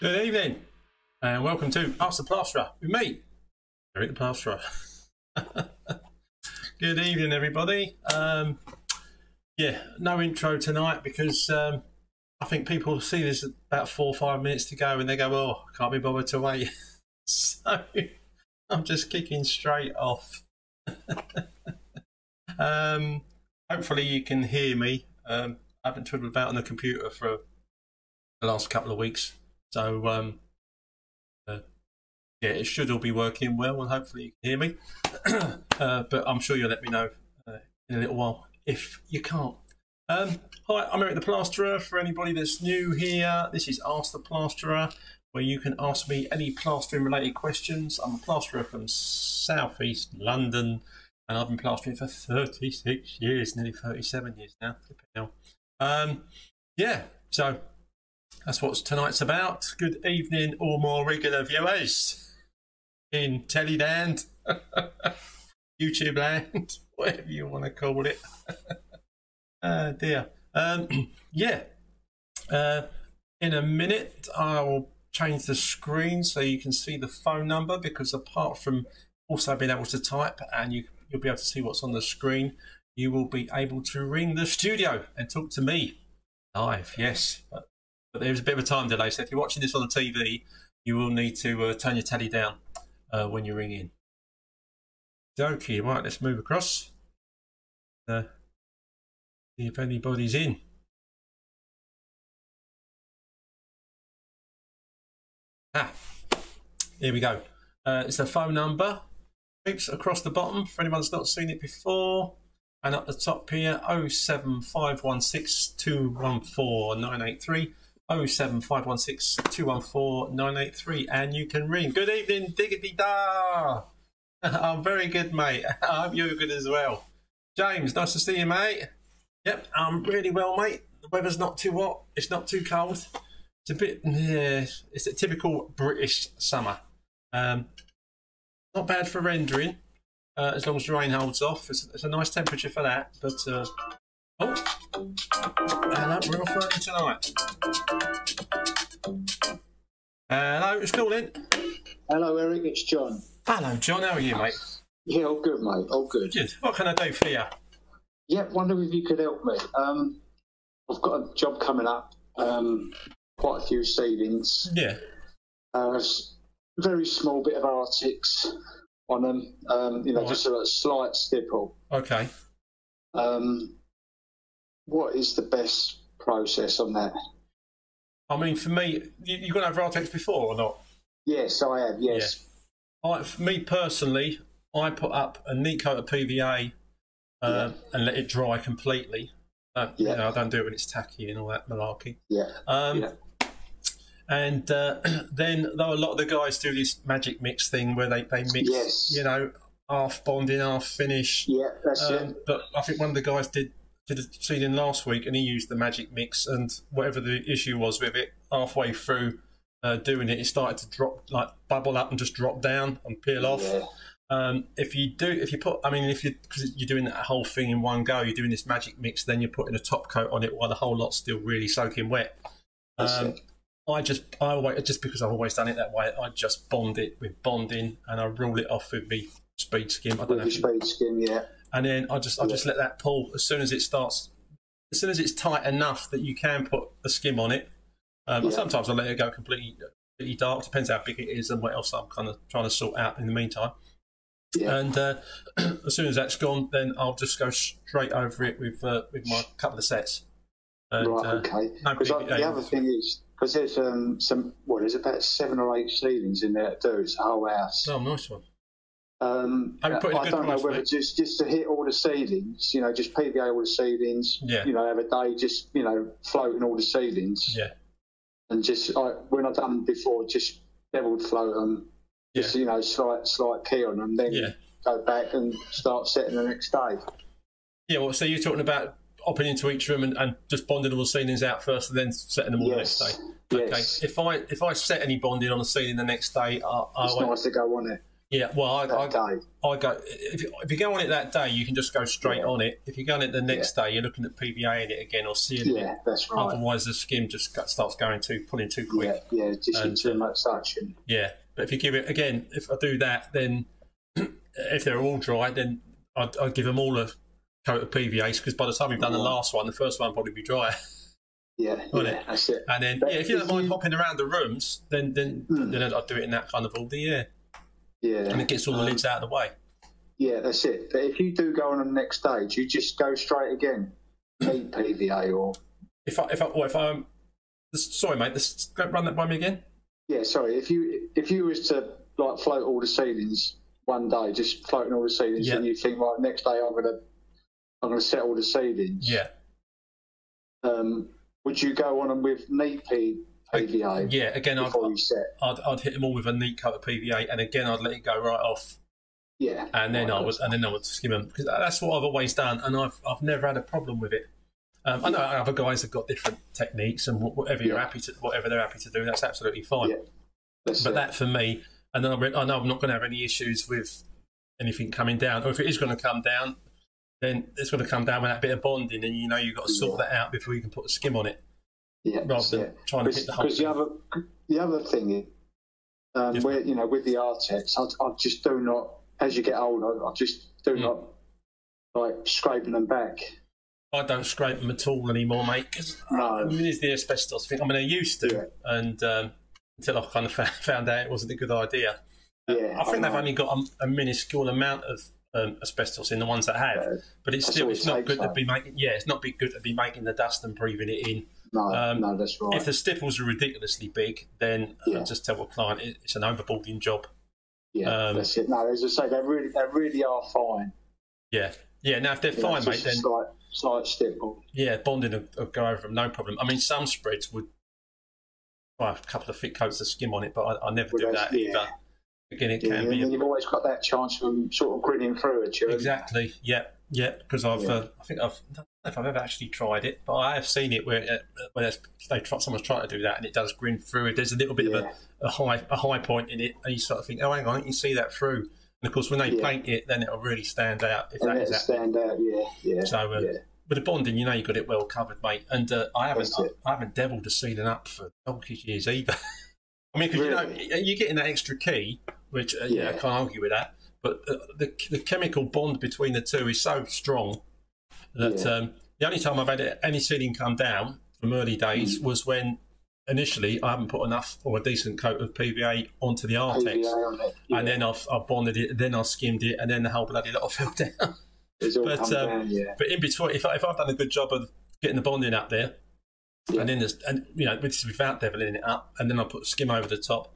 Good evening, and welcome to Ask the Plasterer with me, Eric the Plasterer. Good evening, everybody. Um, yeah, no intro tonight because um, I think people see this about four or five minutes to go and they go, "Oh, can't be bothered to wait." so I'm just kicking straight off. um, hopefully, you can hear me. Um, I haven't twiddled about on the computer for the last couple of weeks, so um, uh, yeah, it should all be working well, and hopefully you can hear me. uh, but I'm sure you'll let me know uh, in a little while if you can't. Um, hi, I'm Eric the Plasterer. For anybody that's new here, this is Ask the Plasterer, where you can ask me any plastering related questions. I'm a plasterer from southeast London, and I've been plastering for 36 years, nearly 37 years now. Um, yeah, so that's what tonight's about. Good evening, all more regular viewers in Teleland, YouTube land, whatever you want to call it. oh dear. Um, yeah. Uh, in a minute, I'll change the screen so you can see the phone number because apart from also being able to type and you, you'll be able to see what's on the screen, you will be able to ring the studio and talk to me live. Yes, but, but there's a bit of a time delay. So if you're watching this on the TV, you will need to uh, turn your telly down uh, when you ring in. Okay, right, let's move across. Uh, see if anybody's in. Ah, here we go. Uh, it's the phone number. Oops, across the bottom for anyone that's not seen it before. And up the top here, 07516 214 983. 07516 214 983. And you can ring. Good evening, Diggity Da. I'm very good, mate. I hope you're good as well. James, nice to see you, mate. Yep, I'm really well, mate. The weather's not too hot. It's not too cold. It's a bit, yeah, it's a typical British summer. Um, not bad for rendering, uh, as long as the rain holds off. It's, it's, a nice temperature for that. But uh, oh, hello, we're off early tonight. Hello, it's calling. Hello, Eric. It's John. Hello, John. How are you, mate? Yeah, all good, mate. All good. Good. What can I do for you? Yeah, wonder if you could help me. Um, I've got a job coming up. Um, quite a few savings. Yeah. Uh, very small bit of Artex on them. Um, you know, Right. just a slight stipple. Okay. Um, what is the best process on that? I mean, for me, you, you got to have Vartex before or not? Yes, I have. Yes. I, for me personally, I put up a neat coat of PVA uh, and let it dry completely. Uh, you Yeah. know, I don't do it when it's tacky and all that malarkey. Yeah. Um, Yeah. And uh, then, though a lot of the guys do this magic mix thing where they, they mix, Yes. you know, half bonding, half finish. Yeah, that's Um, it. but I think one of the guys did did a seeding last week, and he used the magic mix, and whatever the issue was with it, halfway through uh, doing it, it started to drop, like bubble up and just drop down and peel off. Yeah. Um, if you do, if you put, I mean, if you because you're doing that whole thing in one go, you're doing this magic mix, then you're putting a top coat on it while the whole lot's still really soaking wet. Um. I just, I always, just because I've always done it that way, I just bond it with bonding, and I rule it off with the speed skim. I don't With know your if you speed skim, yeah. And then I just I just let that pull as soon as it starts, as soon as it's tight enough that you can put a skim on it. Um, Yeah. Sometimes I let it go completely, completely dark. Depends how big it is and what else I'm kind of trying to sort out in the meantime. Yeah. And uh, as soon as that's gone, then I'll just go straight over it with uh, with my couple of sets. And, right, uh, okay. Because big- the other thing is, because there's um, some, what, there's about seven or eight ceilings in there to do. It's a whole house. Oh, nice one. Um, Have you put in a I good don't know whether just just to hit all the ceilings, you know, just PVA all the ceilings. Yeah. You know, have a day just you know floating all the ceilings. Yeah. And just I, when I've done before, just beveled float them. Just Yeah. you know, slight slight key on them, then Yeah. go back and start setting the next day. Yeah. Well, so you're talking about hopping into each room and, and just bonding all the ceilings out first, and then setting them all Yes. the next day. Okay. Yes. If I if I set any bonding on a ceiling the next day, I, I It's won't nice to go on it. Yeah, well, I, I. I go if you, if you go on it that day, you can just go straight Yeah. on it. If you go on it the next day, you're looking at PVA in it again or seeing it. Yeah, that's right. Otherwise, the skim just got- starts going too pulling too quick. Yeah, yeah, just And, too uh, much suction. Yeah, but if you give it again, if I do that, then if they're all dry, then I'd, I'd give them all a coat of PVA because by the time we've done the last one, the first one probably be dry. Yeah, yeah, it? that's it. And then But yeah, if you don't mind you- hopping around the rooms, then then Hmm. then I'd do it in that kind of order. Yeah, Yeah, and it gets all the Um, lids out of the way. Yeah, that's it. But if you do go on the next stage, you just go straight again. PVA or If I if I or if I'm sorry, mate, this, run that by me again. yeah, sorry. If you if you was to like float all the ceilings one day, just floating all the ceilings, Yeah. and you think right next day I'm gonna I'm gonna set all the ceilings. Yeah, Um, would you go on them with neat P, PVA yeah. Again, I'd? I'd I'd hit them all with a neat coat of PVA, and again I'd let it go right off. Yeah, and then Right, I would and then I would skim them because that's what I've always done, and I've I've never had a problem with it. Um, I know other guys have got different techniques, and wh- whatever you're happy to, whatever they're happy to do, that's absolutely fine. Yeah. That's But it. that for me, and then I, I know I'm not going to have any issues with anything coming down, or if it is going to come down, then it's going to come down with that bit of bonding, and you know you've got to sort Yeah. that out before you can put a skim on it, yeah, rather than it. trying to hit the whole. Because the other the other thing is, um, Yes. where you know with the Artex, I, I just do not. As you get older, I just do Mm. not like scraping them back. I don't scrape them at all anymore, mate. Because No. I mean, it's the asbestos thing. I mean, I used to, Yeah. and um, until I kind of found out it wasn't a good idea. Yeah, I think they've only got a, a minuscule amount of um, asbestos in the ones that have, Yeah. but it's That's still it's not good to be making. Yeah, it's not be good to be making the dust and breathing it in. No, um, no, that's right. If the stipples are ridiculously big, then Yeah. I just tell the client it, it's an overboarding job. yeah, um, that's it. No, as I say, they really, they really are fine. Yeah, yeah. Now if they're know, fine, mate, then slight, slight stipple. yeah, bonding will, will go over them no problem. I mean, some spreads would. Well, a couple of thick coats of skim on it, but I, I never Well, do that yeah. either. Again, it Yeah, can be then you've always got that chance of sort of grinning through it. You Exactly. Yeah. Yeah. Because I've, Yeah. uh, I think I've, I don't know if I've ever actually tried it, but I have seen it where, uh, where they try, someone's trying to do that and it does grin through. If there's a little bit of a, a high, a high point in it, and you sort of think, oh, hang on, you can see that through. And of course, when they Yeah. paint it, then it'll really stand out. If And that let is it that. stand out. Yeah, yeah, So, um, yeah. with the bonding, you know, you've got it well covered, mate. And uh, I haven't I. I haven't devilled the ceiling up for donkey's years either. I mean, because Really? you know, you're getting that extra key, which uh, yeah, I Yeah. can't argue with that. But the the chemical bond between the two is so strong that Yeah. um, the only time I've had any ceiling come down from early days Mm. was when initially I haven't put enough or a decent coat of PVA onto the Artex. PVA. Yeah. And then I've, I've bonded it, then I skimmed it, and then the whole bloody lot fell down. but, um, down. Yeah, But in between, if, I, if I've done a good job of getting the bonding up there, Yeah. and then there's, and you know, this without deviling it up, and then I put skim over the top,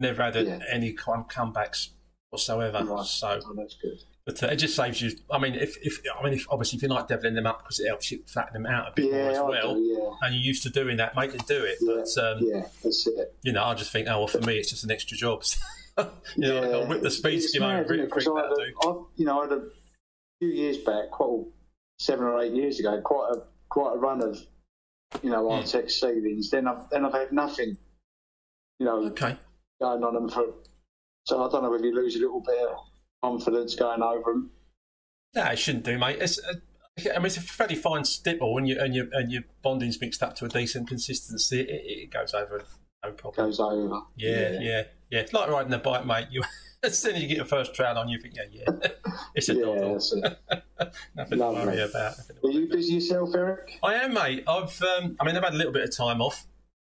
never had a, any kind of comebacks whatsoever. Right. So, oh, that's good. but uh, it just saves you. I mean, if, if I mean, if obviously if you like deviling them up because it helps you flatten them out a bit more as well, do, yeah. and you're used to doing that, make it do it. Yeah, But um, yeah, that's it. you know, I just think, oh well, for me, it's just an extra job. you know, like, I'll whip the speed skim over it Because I, had you know, I had a few years back, quite a- seven or eight years ago, quite a quite a run of, you know, Hmm. Artex ceilings. Then I've then I've had nothing, you know, Okay. going on them for. So I don't know if you lose a little bit of confidence going over them. No, it shouldn't do, mate. It's, uh, I mean, it's a fairly fine stipple, and your and your and your bonding's mixed up to a decent consistency. It, it goes over no problem. Goes over. Yeah, yeah, yeah. It's like riding a bike, mate. You as soon as you get your first trial on, you think, yeah, yeah, it's a Yeah, doddle. that's it. Nothing to Lovely. worry about. nothing Are you worry busy yourself, Eric? I am, mate. I've, um, I mean, I've had a little bit of time off,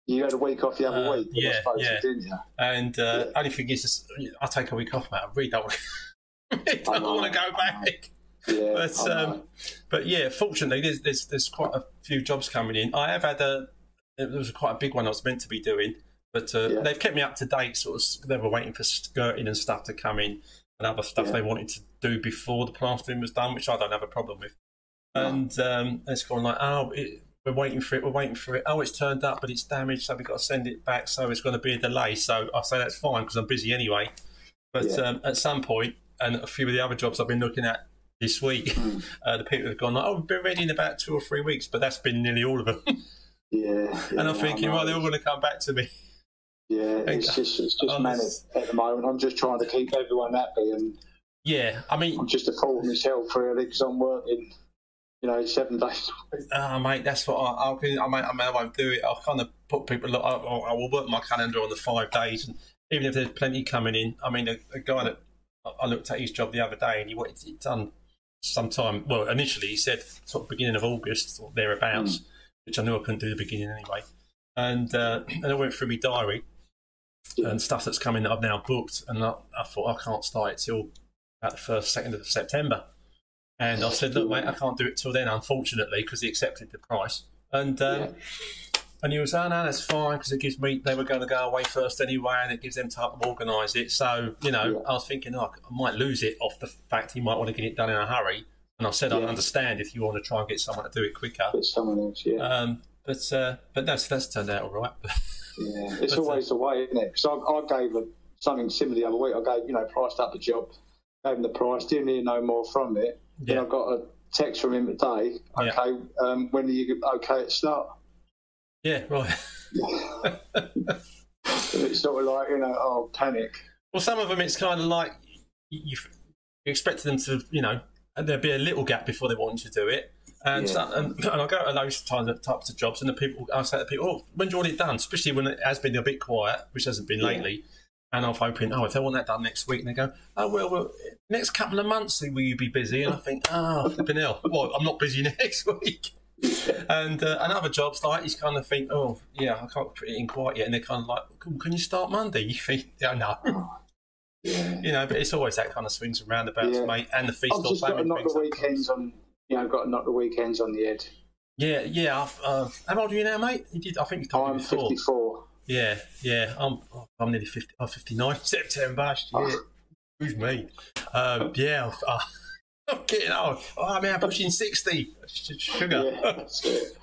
You had a week off the other Uh, week, yeah, I suppose, yeah. didn't you? and uh, Yeah. only thing is, is, I take a week off, mate. I really don't, I really don't want to go back. Yeah, But um, but yeah, fortunately, there's, there's there's quite a few jobs coming in. I have had a there was quite a big one I was meant to be doing, but uh, Yeah. they've kept me up to date. Sort of, they were waiting for skirting and stuff to come in, and other stuff Yeah. they wanted to do before the plastering was done, which I don't have a problem with. No. And um, it's gone like, oh, it, we're waiting for it, we're waiting for it. Oh, it's turned up, but it's damaged, so we've got to send it back. So it's going to be a delay. So I say that's fine because I'm busy anyway. But Yeah. um, at some point, and a few of the other jobs I've been looking at this week, Mm. uh, the people have gone like, oh, we've been ready in about two or three weeks, but that's been nearly all of them. Yeah, and I'm thinking, well, they're all going to come back to me. Yeah, it's just it's just manic at the moment. I'm just trying to keep everyone happy, and yeah, I mean, I'm just a fool myself really because I'm working, you know, seven days. Ah, uh, mate, that's what I, I, I, mean, I, mean, I won't do it. I'll kind of put people. Look, I, I will work my calendar on the five days, and even if there's plenty coming in, I mean, a, a guy that I looked at his job the other day, and he wanted it done sometime. Well, initially he said sort of beginning of August or thereabouts, mm. which I knew I couldn't do the beginning anyway. And uh, and I went through my diary and stuff that's coming that I've now booked, and I, I thought I can't start it till about the first second of September. And I said, look, mate, I can't do it till then, unfortunately, because he accepted the price. And um, yeah. and he was, oh no, that's fine because it gives me. They were going to go away first anyway, and it gives them time to organise it. So you know, yeah. I was thinking, oh, I might lose it off the fact he might want to get it done in a hurry. And I said, yeah. I understand if you want to try and get someone to do it quicker. Get someone else, yeah. Um, but uh, but that's that's turned out all right. yeah, it's but, uh, always uh, the way, isn't it? Because I, I gave a, something similar the other week. I gave you know priced up a job, gave him the price, didn't hear no more from it. Yeah. Then I got a text from him today. Okay, yeah. um, when are you okay to start? Yeah, right. it's sort of like you know, oh, panic. Well, some of them it's kind of like you, you expect them to, you know, and there'll be a little gap before they want you to do it. And, yeah. so, and, and I go to those times types of jobs, and the people I say to people, "Oh, when do you want it done?" Especially when it has been a bit quiet, which hasn't been lately. And I'm hoping, oh, if they want that done next week, and they go, oh, well, well next couple of months, will you be busy? And I think, oh, flipping hell, well, I'm not busy next week. and uh, and other jobs like you kind of think, oh yeah, I can't put it in quite yet, and they're kind of like, can you start Monday? You think, yeah, no. Yeah. You know, but it's always that kind of swings and roundabouts, yeah. mate, and the feast I've just got to knock the weekends on. You know, got to knock the weekends on the head. Yeah, yeah. Uh, how old are you now, mate? You did. I think you told I'm me before. 54. Yeah, yeah. I'm I'm nearly 50. I'm 59 September. Yeah. Who's me? Um, yeah. I'm getting old. Oh, I mean, I'm pushing 60. Sugar. Yeah,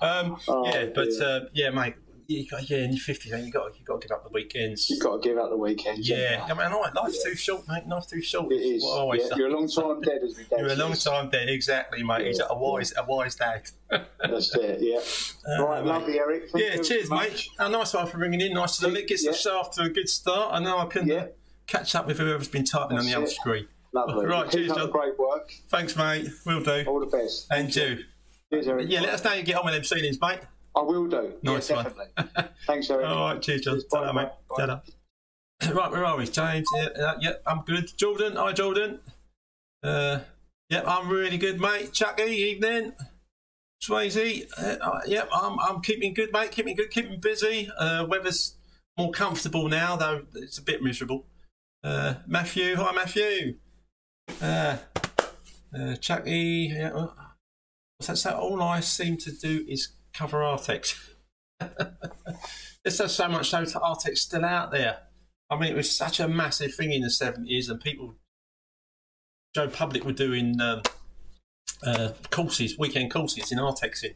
um, oh, yeah but uh, yeah, mate you got, yeah, in your fifties, you got you got to give up the weekends. You've got to give up the weekends. Yeah, I mean, life's yeah. too short, mate. Life's too short. It is. Yeah. You're a long time dead, as we You're a long time dead, exactly, mate. Yeah. He's a wise, a wise dad. That's it. Yeah. Uh, right, lovely, Eric. Thank yeah, cheers, mate. Oh, nice one for ringing in. Nice to it gets the shaft to a good start. I know I can catch up with whoever's been typing That's on the other screen. Lovely. Right, Keep cheers, John. Great work. Thanks, mate. Will do. All the best. And you. Cheers, Eric. Yeah, let us know you get on with them ceilings, mate. I will do. Nice yeah, definitely. Thanks, Eric. All right, cheers, John. Ta-da, mate. Ta-da. Right, where are we? James, yeah, uh, yeah, I'm good. Jordan, hi, Jordan. Uh, yeah, I'm really good, mate. Chucky, evening. Swayze, uh, yeah, I'm, I'm keeping good, mate. Keeping good, keeping busy. Uh, weather's more comfortable now, though it's a bit miserable. Uh, Matthew, hi, Matthew. Uh, uh, Chucky, yeah, uh, that's that. All I seem to do is cover Artex. There's just so much so Artex still out there. I mean, it was such a massive thing in the 70s, and people, Joe Public were doing um, uh, courses, weekend courses in Artexing,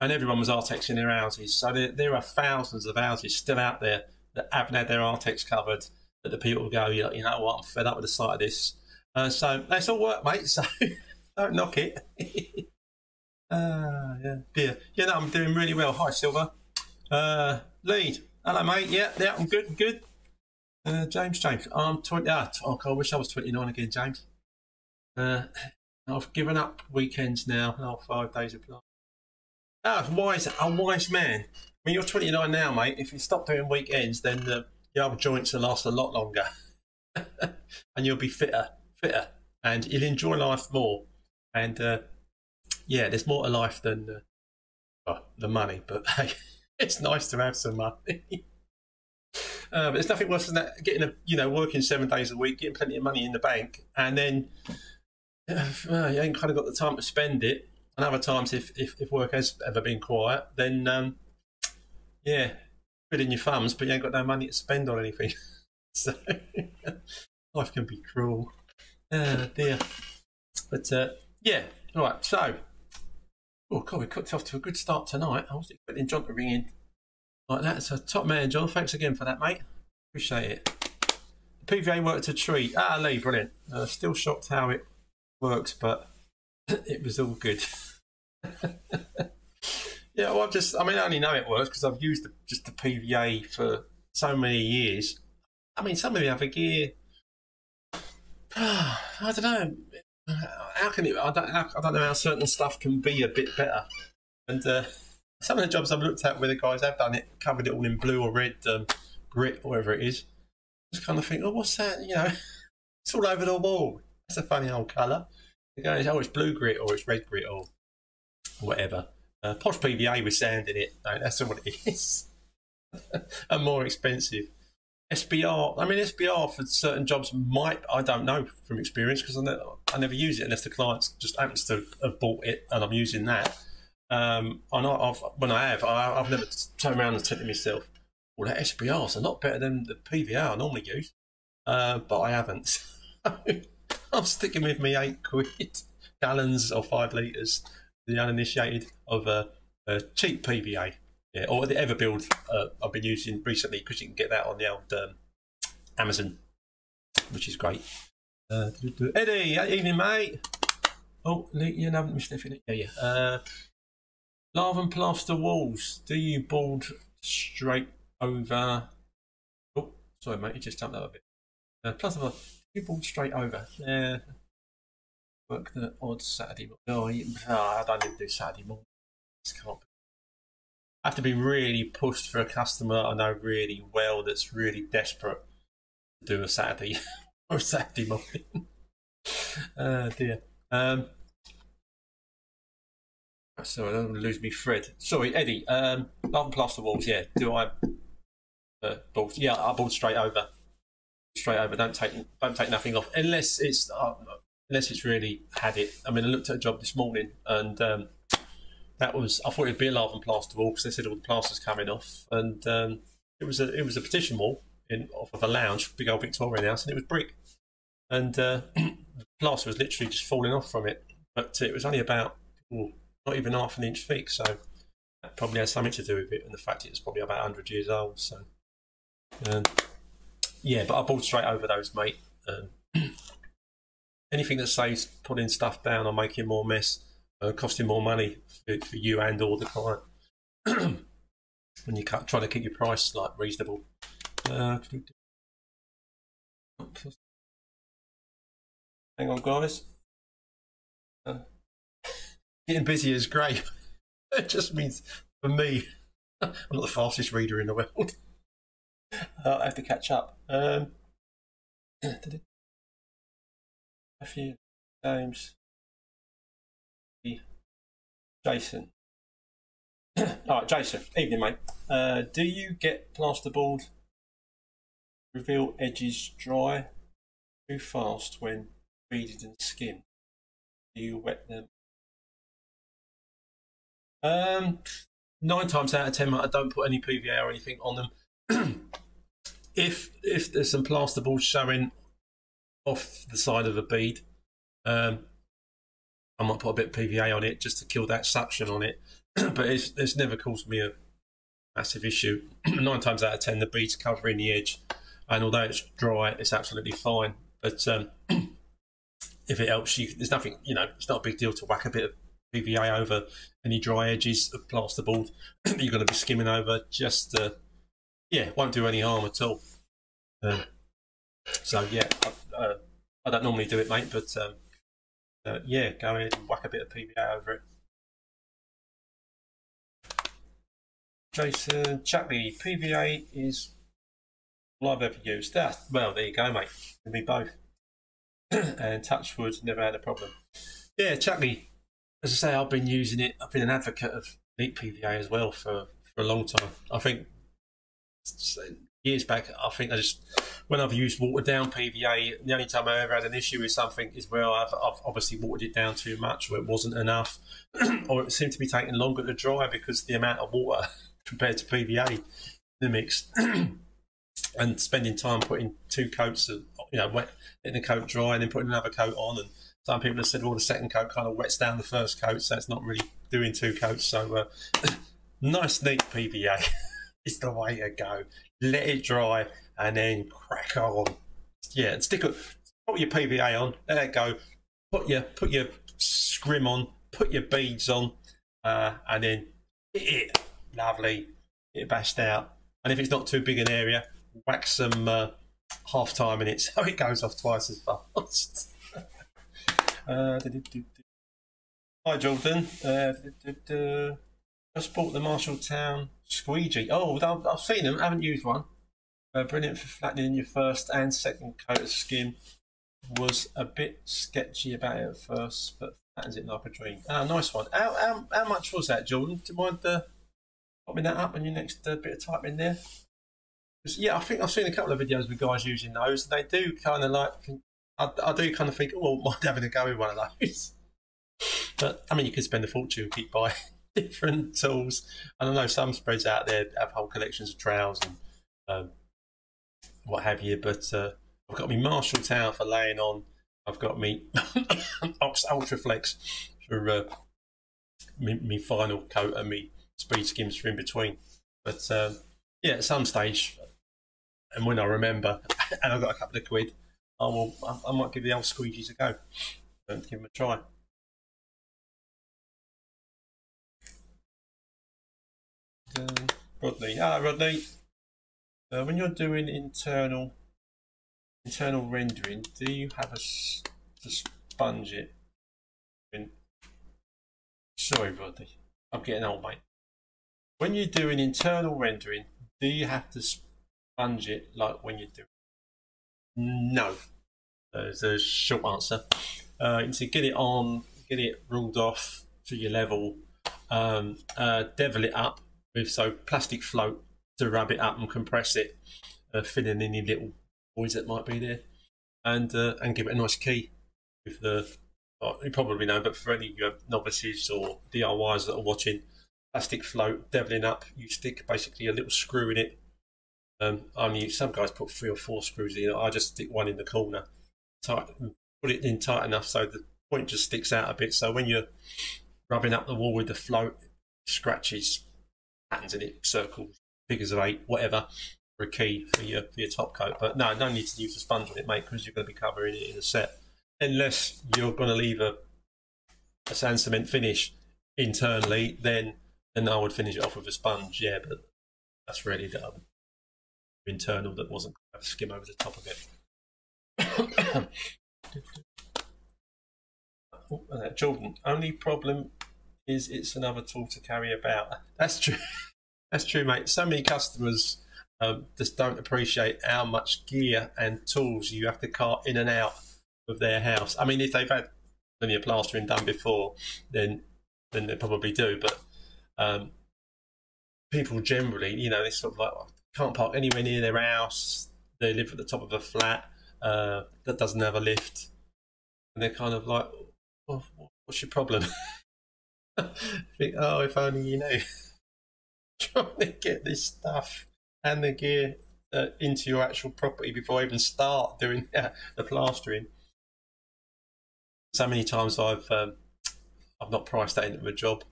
and everyone was Artexing their houses. So there, there are thousands of houses still out there that haven't had their Artex covered. That the people go, you know what, I'm fed up with the sight of this. Uh, so that's all work, mate. So don't knock it. Ah, yeah, dear. Yeah, no, I'm doing really well. Hi, Silver. Uh, lead. Hello, mate. Yeah, yeah, I'm good, good. Uh, James, James. I'm 20. Ah, oh, I wish I was 29 again, James. Uh, I've given up weekends now. Oh, five days of life. Ah, wise, a wise man. When you're 29 now, mate, if you stop doing weekends, then the, the old joints will last a lot longer. and you'll be fitter, fitter, and you'll enjoy life more. And uh, yeah, there's more to life than well, the money, but hey, it's nice to have some money. but there's nothing worse than that. Getting a, you know, working seven days a week, getting plenty of money in the bank, and then uh, you ain't kind of got the time to spend it. And other times, if if, if work has ever been quiet, then um, yeah, in your thumbs, but you ain't got no money to spend on anything. so life can be cruel. Oh dear. But uh, yeah, all right. So Oh, God, we cooked off to a good start tonight. I was expecting John to ring in like that. So, top man, John. Thanks again for that, mate. Appreciate it. The PVA worked a treat. Ah, Lee, brilliant. Uh, still shocked how it works, but it was all good. yeah, well, I've just, I mean, I only know it works because I've used the, just the PVA for so many years. I mean, some of the other gear, I don't know. How can it? I don't, I don't know how certain stuff can be a bit better. And uh, some of the jobs I've looked at where the guys have done it, covered it all in blue or red um, grit, or whatever it is, just kind of think, oh, what's that? You know, it's all over the wall. That's a funny old colour. They go, oh, it's blue grit or it's red grit or whatever. Uh, posh PVA with sand in it. No, that's what it is. and more expensive. SBR, I mean, SBR for certain jobs might, I don't know from experience because I, ne- I, never use it unless the client just happens to have bought it and I'm using that. Um, I know I've, when I have, I, have never turned around and said to myself, well, that SBR is a lot better than the PVA I normally use. Uh, but I haven't. I'm sticking with me eight quid gallons or five litres, the uninitiated, of a, a cheap PVA. Yeah, or the Everbuild uh, I've been using recently because you can get that on the old um, Amazon, which is great. Uh, Eddie, evening, mate. Oh, you haven't missed anything. Yeah, yeah. Uh, lath and plaster walls. Do you board straight over? Oh, sorry, mate. You just jumped that a bit. Uh, plaster you board straight over. Yeah. Work the odd Saturday morning. Oh, I don't even do Saturday morning. can't I have to be really pushed for a customer I know really well that's really desperate to do a Saturday or a Saturday morning. oh dear. Um, sorry, I don't lose me thread. Sorry, Eddie. Um, lath and plaster walls. Yeah. Do I? Uh, balls? Yeah, I bought straight over. Straight over. Don't take don't take nothing off unless it's uh, unless it's really had it. I mean, I looked at a job this morning and um, that was I thought it'd be a lath and plaster wall because they said all the plaster's coming off, and um, it was a it was a petition wall in off of a lounge, big old Victorian house, and it was brick, and uh, the plaster was literally just falling off from it, but it was only about not even half an inch thick, so that probably has something to do with it, and the fact it was probably about hundred years old. So, um, yeah, but I bought straight over those, mate. Um, anything that saves putting stuff down or making more mess uh, costing more money for, for, you and or the client when you try to keep your price like reasonable. Uh, hang on, guys. Uh, getting busy is great. it just means for me, I'm not the fastest reader in the world. Uh, I have to catch up. Um, a few James. Jason. All right, Jason. Evening, mate. Uh, do you get plasterboard reveal edges dry too fast when beaded and skin? Do you wet them? Um, nine times out of ten, I don't put any PVA or anything on them. if if there's some plasterboard showing off the side of a bead, um, I might put a bit of PVA on it just to kill that suction on it. but it's, it's never caused me a massive issue. Nine times out of ten, the bead's covering the edge, and although it's dry, it's absolutely fine. But um, if it helps you, there's nothing, you know, it's not a big deal to whack a bit of PVA over any dry edges of plasterboard that you're going to be skimming over. Just, uh, yeah, won't do any harm at all. Um, so yeah, I, uh, I, don't normally do it, mate, but um, uh, yeah, go ahead and whack a bit of PVA over it. Jason Chatley, PVA is all I've ever used. That well, there you go, mate. Me both. and Touchwood never had a problem. Yeah, Chatley. As I say, I've been using it. I've been an advocate of neat PVA as well for, for a long time. I think years back, I think I just when I've used watered down PVA, the only time I ever had an issue with something is where I've, I've obviously watered it down too much, or it wasn't enough, or it seemed to be taking longer to dry because the amount of water compared to PVA in the mix, and spending time putting two coats of you know wet letting the coat dry and then putting another coat on, and some people have said, well, the second coat kind of wets down the first coat, so it's not really doing two coats. So uh, nice, neat PVA is the way to go. Let it dry and then crack on. Yeah, stick it. Put your PVA on. Let it go. Put your put your scrim on. Put your beads on, uh, and then hit it. Lovely. It bashed out. And if it's not too big an area, whack some uh, half time in it so it goes off twice as fast. uh, Hi, Jordan. Uh, just bought the Marshalltown squeegee. Oh, I've, I've seen them. haven't used one. Uh, brilliant for flattening your first and second coat of skin. Was a bit sketchy about it at first, but flattens it like a dream. Ah, nice one. How, how, how much was that, Jordan? Do you mind uh, popping that up on your next uh, bit of typing there? Yeah, I think I've seen a couple of videos with guys using those. They do kind of like, I, I do kind of think, oh, mind having a go with one of those. But I mean, you could spend a fortune keep buying different tools. And I know some spreads out there have whole collections of trowels and um, what have you. But uh, I've got my Marshalltown for laying on. I've got me Ox Ultraflex for uh, me, final coat and me speed skims for in between. But um, yeah, at some stage, and when I remember, and I've got a couple of quid, I will. I, I might give the old squeegees a go and give them a try. Uh, Rodney. Ah, Rodney. Uh, when you're doing internal internal rendering, do you have a to sponge it? Sorry, Rodney. I'm getting old, mate. When you're doing internal rendering, do you have to sponge it like when you're doing? No. There's a short answer. Uh, you see, get it on, get it ruled off to your level, um, uh, devil it up, with so plastic float to rub it up and compress it, uh, fill in any little voids that might be there, and uh, and give it a nice key with the. You probably know, but for any of you novices or DIYs that are watching, plastic float deviling up, you stick basically a little screw in it. Um, only some guys put three or four screws in. I just stick one in the corner, tight, put it in tight enough so the point just sticks out a bit. So when you're rubbing up the wall with the float, scratches patterns in it, circles, figures of eight, whatever, for a key for your for your top coat. But no, no need to use a sponge on it, mate, because you're going to be covering it in a set, unless you're going to leave a a sand cement finish internally. Then then I would finish it off with a sponge. Yeah, but that's really the um, internal that wasn't skim over the top of it. oh, uh, Jordan, only problem is it's another tool to carry about. That's true. That's true, mate. So many customers um, just don't appreciate how much gear and tools you have to cart in and out of their house. I mean, if they've had of plastering done before, then then they probably do. But um, people generally, you know, they sort of like can't park anywhere near their house. They live at the top of a flat uh, that doesn't have a lift, and they're kind of like, well, "What's your problem?" think, oh, if only you know. Trying to get this stuff and the gear uh, into your actual property before I even start doing uh, the plastering. So many times I've um, I've not priced that into a job.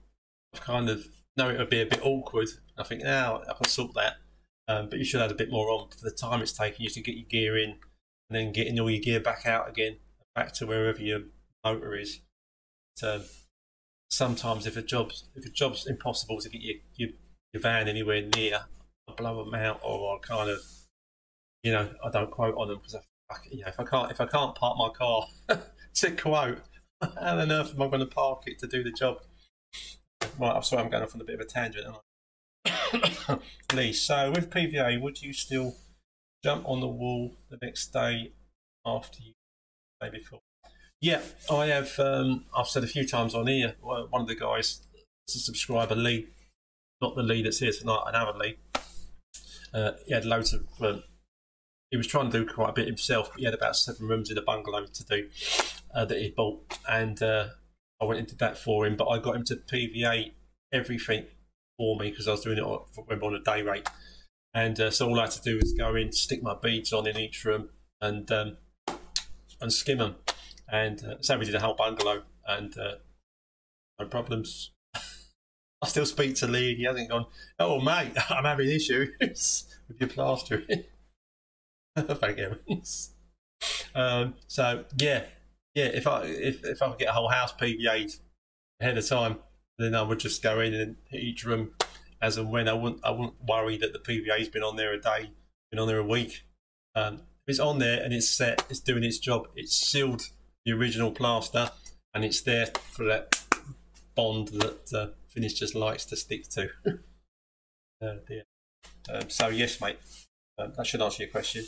I've kind of know it would be a bit awkward. I think now I can sort that, um, but you should add a bit more on for the time it's taking you to get your gear in, and then getting all your gear back out again, back to wherever your motor is. So sometimes if a job's if a job's impossible to get your your, your van anywhere near, I blow them out or I kind of you know I don't quote on them because you know if I can't if I can't park my car to quote, how on earth am I going to park it to do the job? Right, I'm sorry I'm going off on a bit of a tangent. Lee, so with PVA, would you still jump on the wall the next day after you day before? Yeah, I have. Um, I've said a few times on here. One of the guys, a subscriber, Lee, not the Lee that's here tonight, another Lee. Uh, he had loads of. Um, he was trying to do quite a bit himself, but he had about seven rooms in a bungalow to do uh, that he bought, and uh, I went and did that for him. But I got him to PVA everything for me because I was doing it on, on a day rate, and uh, so all I had to do was go in, stick my beads on in each room, and um, and skim them and uh, we did a whole bungalow, and uh, no problems. I still speak to Lee, and he hasn't gone. Oh, mate, I'm having issues with your plastering. Thank heavens. Um, so yeah, yeah. If I if if I could get a whole house PVA'd ahead of time, then I would just go in and hit each room as and when. I wouldn't I wouldn't worry that the PVA's been on there a day been on there a week. Um, if it's on there and it's set, it's doing its job. It's sealed the original plaster, and it's there for that bond that uh, Finish just likes to stick to. uh, dear. Um, so yes, mate, um, that should answer your question.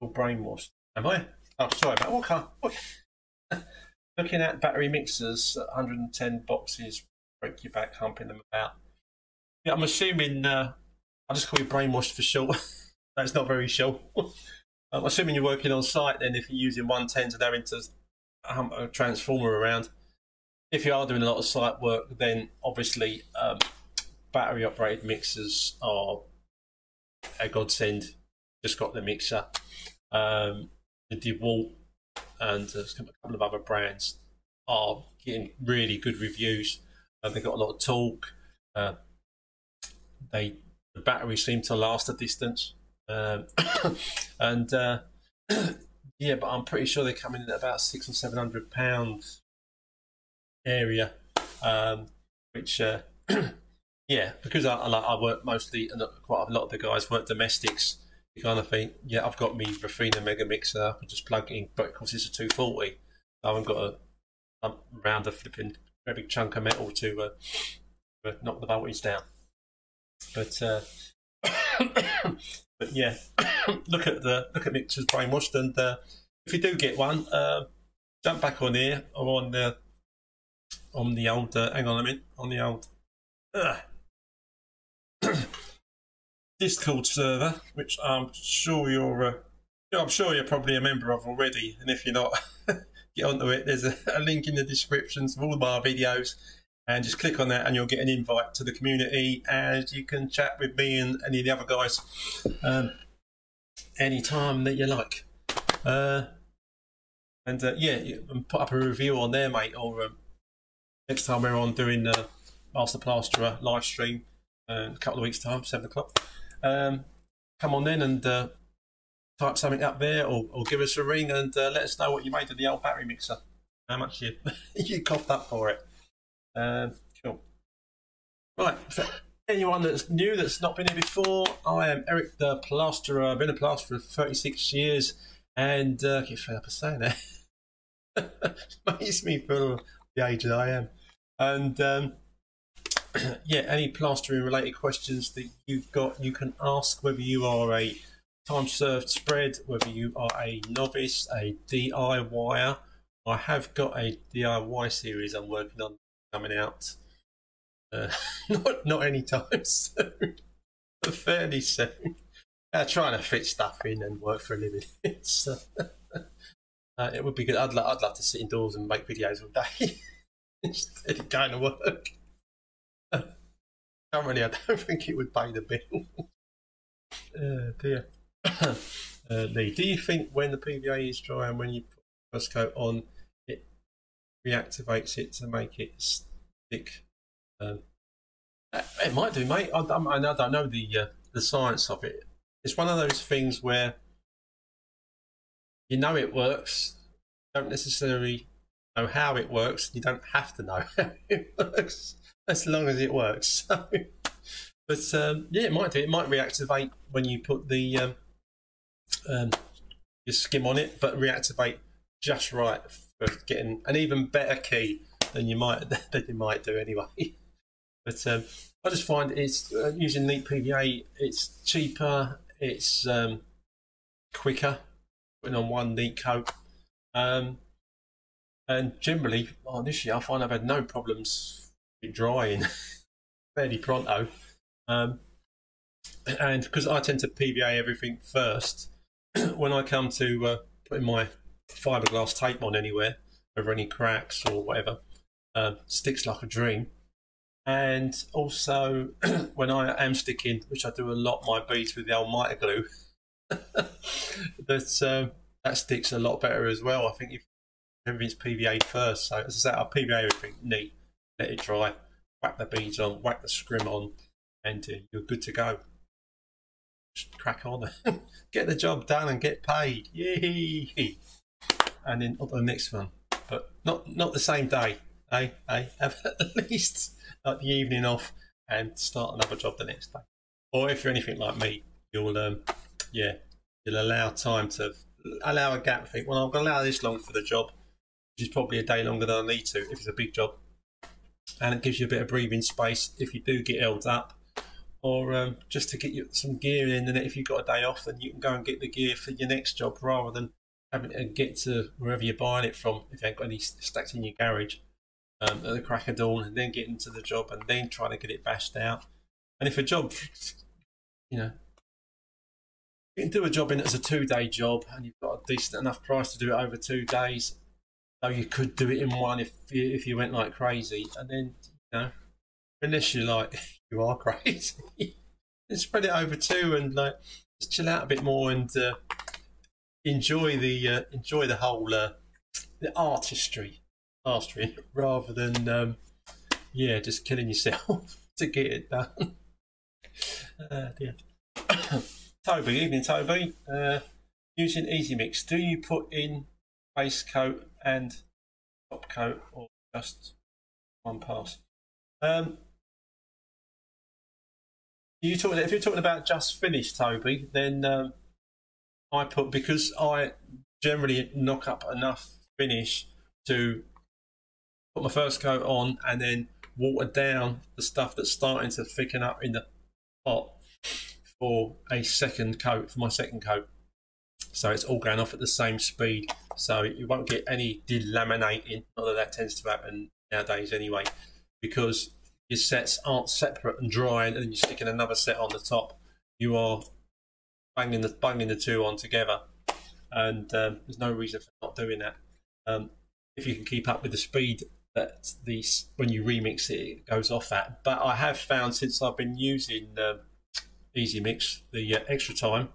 Or brainwashed? Am I? Oh, sorry, mate. What car? Looking at battery mixers, 110 boxes, break your back, humping them about. Yeah, I'm assuming. Uh, I'll just call you brainwashed for short. That's not very short. I'm assuming you're working on site then if you're using 110s and having to hump a transformer around. If you are doing a lot of site work, then obviously um, battery operated mixers are a godsend. Just got the mixer. Um, the DeWalt and a couple of other brands are getting really good reviews. Uh, they've got a lot of torque. Uh, they the batteries seem to last a distance, um, and uh, yeah, but I'm pretty sure they're coming in at about six or seven hundred pounds area, um, which uh, yeah, because I, I, I work mostly and quite a lot of the guys work domestics. You kind of think, yeah, I've got me Refina Mega Mixer, I can just plug it in, but of course it's a 240. I haven't got a, a round a flipping very big chunk of metal to uh, knock the voltage down. But uh, but yeah, look at the look at mixers brainwashed, and uh, if you do get one, uh, jump back on here or on the on the old. Uh, hang on a minute, on the old Discord server, which I'm sure you're. Uh, I'm sure you're probably a member of already, and if you're not, get onto it. There's a, a link in the descriptions of all of our videos and just click on that and you'll get an invite to the community and you can chat with me and any of the other guys um, anytime that you like. Uh, and uh, yeah, put up a review on there, mate, or um, next time we're on doing the Master Plasterer live stream uh, a couple of weeks' time, 7 o'clock. Um, come on in and uh, type something up there or, or give us a ring and uh, let us know what you made of the old battery mixer. How much you, you coughed up for it. Uh, cool. Right, for anyone that's new that's not been here before, I am Eric the Plasterer. I've been a plasterer for 36 years and uh, I get fed up of saying that. Makes me feel the age that I am. And um, yeah, any plastering related questions that you've got, you can ask whether you are a time served spread, whether you are a novice, a DIYer. I have got a DIY series I'm working on coming out. Uh, not not anytime soon, but fairly soon. Uh, trying to fit stuff in and work for a living. It's, uh, uh, it would be good. I'd, lo- I'd love to sit indoors and make videos all day instead of going to work. Currently, I don't think it would pay the bill. uh, dear. uh, Lee, do you think when the PVA is dry and when you put the coat on, reactivates it to make it stick. Um, it might do, mate. I, I, I don't know the uh, the science of it. It's one of those things where you know it works, don't necessarily know how it works. You don't have to know how it works as long as it works. So, but um, yeah, it might do. It might reactivate when you put the um, um, your skim on it, but reactivate just right getting an even better key than you might than you might do anyway. But um, I just find it's uh, using neat PVA. It's cheaper. It's um, quicker. Putting on one neat coat. Um, and generally, oh, this year, I find I've had no problems drying fairly pronto. Um, and because I tend to PVA everything first, when I come to uh, putting my fiberglass tape on anywhere over any cracks or whatever. Uh, sticks like a dream. And also, when I am sticking, which I do a lot, my beads with the Almighty glue, that um, that sticks a lot better as well. I think if everything's PVA first, so as I said, I PVA everything neat, let it dry, whack the beads on, whack the scrim on, and uh, you're good to go. Just crack on, get the job done, and get paid. Yay! And then on the next one. But not not the same day. Eh? Eh? Have at least like the evening off and start another job the next day. Or if you're anything like me, you'll um, yeah, you'll allow time to allow a gap. Think, well, I'm to allow this long for the job, which is probably a day longer than I need to if it's a big job, and it gives you a bit of breathing space if you do get held up, or um, just to get you some gear in. And if you've got a day off, then you can go and get the gear for your next job rather than having get to wherever you're buying it from if you haven't got any stacked in your garage um, at the crack of dawn, and then getting to the job and then trying to get it bashed out. And if a job, you know, you can do a job in as a two day job and you've got a decent enough price to do it over two days. So you could do it in one if you, if you went like crazy. And then, you know, unless you're like, you are crazy, then spread it over two and like just chill out a bit more and uh, enjoy the uh, enjoy the whole uh, the artistry, artistry rather than um, yeah, just killing yourself to get it done. uh. Toby, evening Toby. Uh, using Easy Mix, do you put in base coat and top coat or just one pass? Um, you talking, if you're talking about just finish, Toby, then um, I put because I generally knock up enough finish to put my first coat on and then water down the stuff that's starting to thicken up in the pot for a second coat for my second coat. So it's all going off at the same speed. So you won't get any delaminating. Not that that tends to happen nowadays anyway, because your sets aren't separate and drying, and then you're sticking another set on the top. You are banging the banging the two on together, and um, there's no reason for not doing that. Um, if you can keep up with the speed that these when you remix it, it goes off at. But I have found since I've been using um, Easy Mix, the uh, extra time,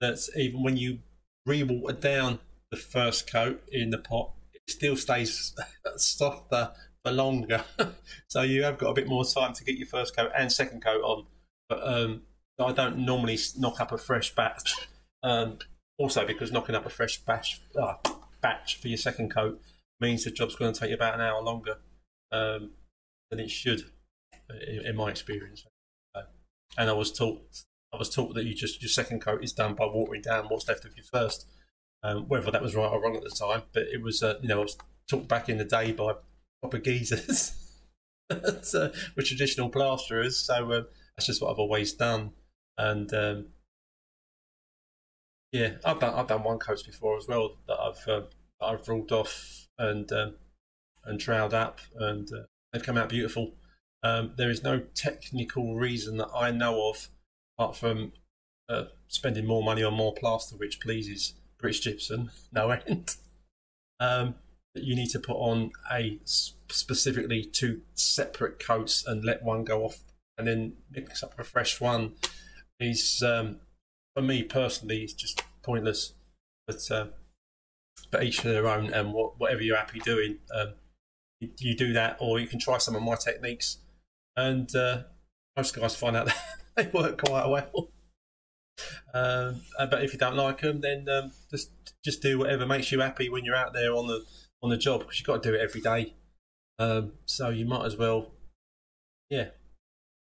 that even when you re-water down the first coat in the pot, it still stays softer for longer. so you have got a bit more time to get your first coat and second coat on. But um, I don't normally knock up a fresh batch. Um, also, because knocking up a fresh batch, uh, batch for your second coat means the job's going to take you about an hour longer um, than it should, in, in my experience and I was taught I was taught that you just your second coat is done by watering down what's left of your first. Um, whether that was right or wrong at the time, but it was uh, you know I was taught back in the day by proper geezers, uh, with traditional plasterers. So uh, that's just what I've always done, and um, yeah, I've done I've done one coats before as well that I've uh, that I've ruled off and um, and troweled up, and uh, they've come out beautiful. Um, there is no technical reason that I know of, apart from uh, spending more money on more plaster, which pleases British Gypsum no end. Um, that you need to put on a specifically two separate coats and let one go off, and then mix up a fresh one. Is um, for me personally, it's just pointless. But uh, but each to their own, and what, whatever you're happy doing, um, you, you do that, or you can try some of my techniques and uh, most guys find out they work quite well. Um, but if you don't like them, then um, just just do whatever makes you happy when you're out there on the on the job because you've got to do it every day. Um, so you might as well, yeah,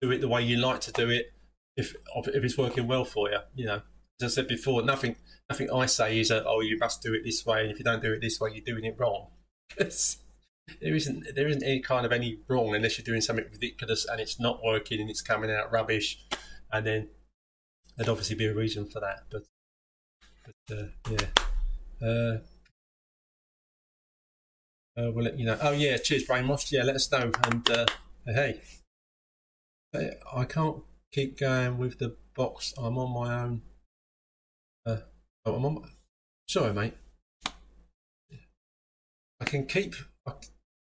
do it the way you like to do it. If if it's working well for you, you know. As I said before, nothing nothing I say is that oh you must do it this way, and if you don't do it this way, you're doing it wrong. there isn't there isn't any kind of any wrong unless you're doing something ridiculous and it's not working and it's coming out rubbish, and then there'd obviously be a reason for that. But but uh, yeah. Uh, uh, we'll let you know. Oh yeah, cheers, Brainwash. Yeah, let us know. And uh, hey, I can't keep going with the box. I'm on my own. Uh, oh, I'm on. My... Sorry, mate. I can keep. I,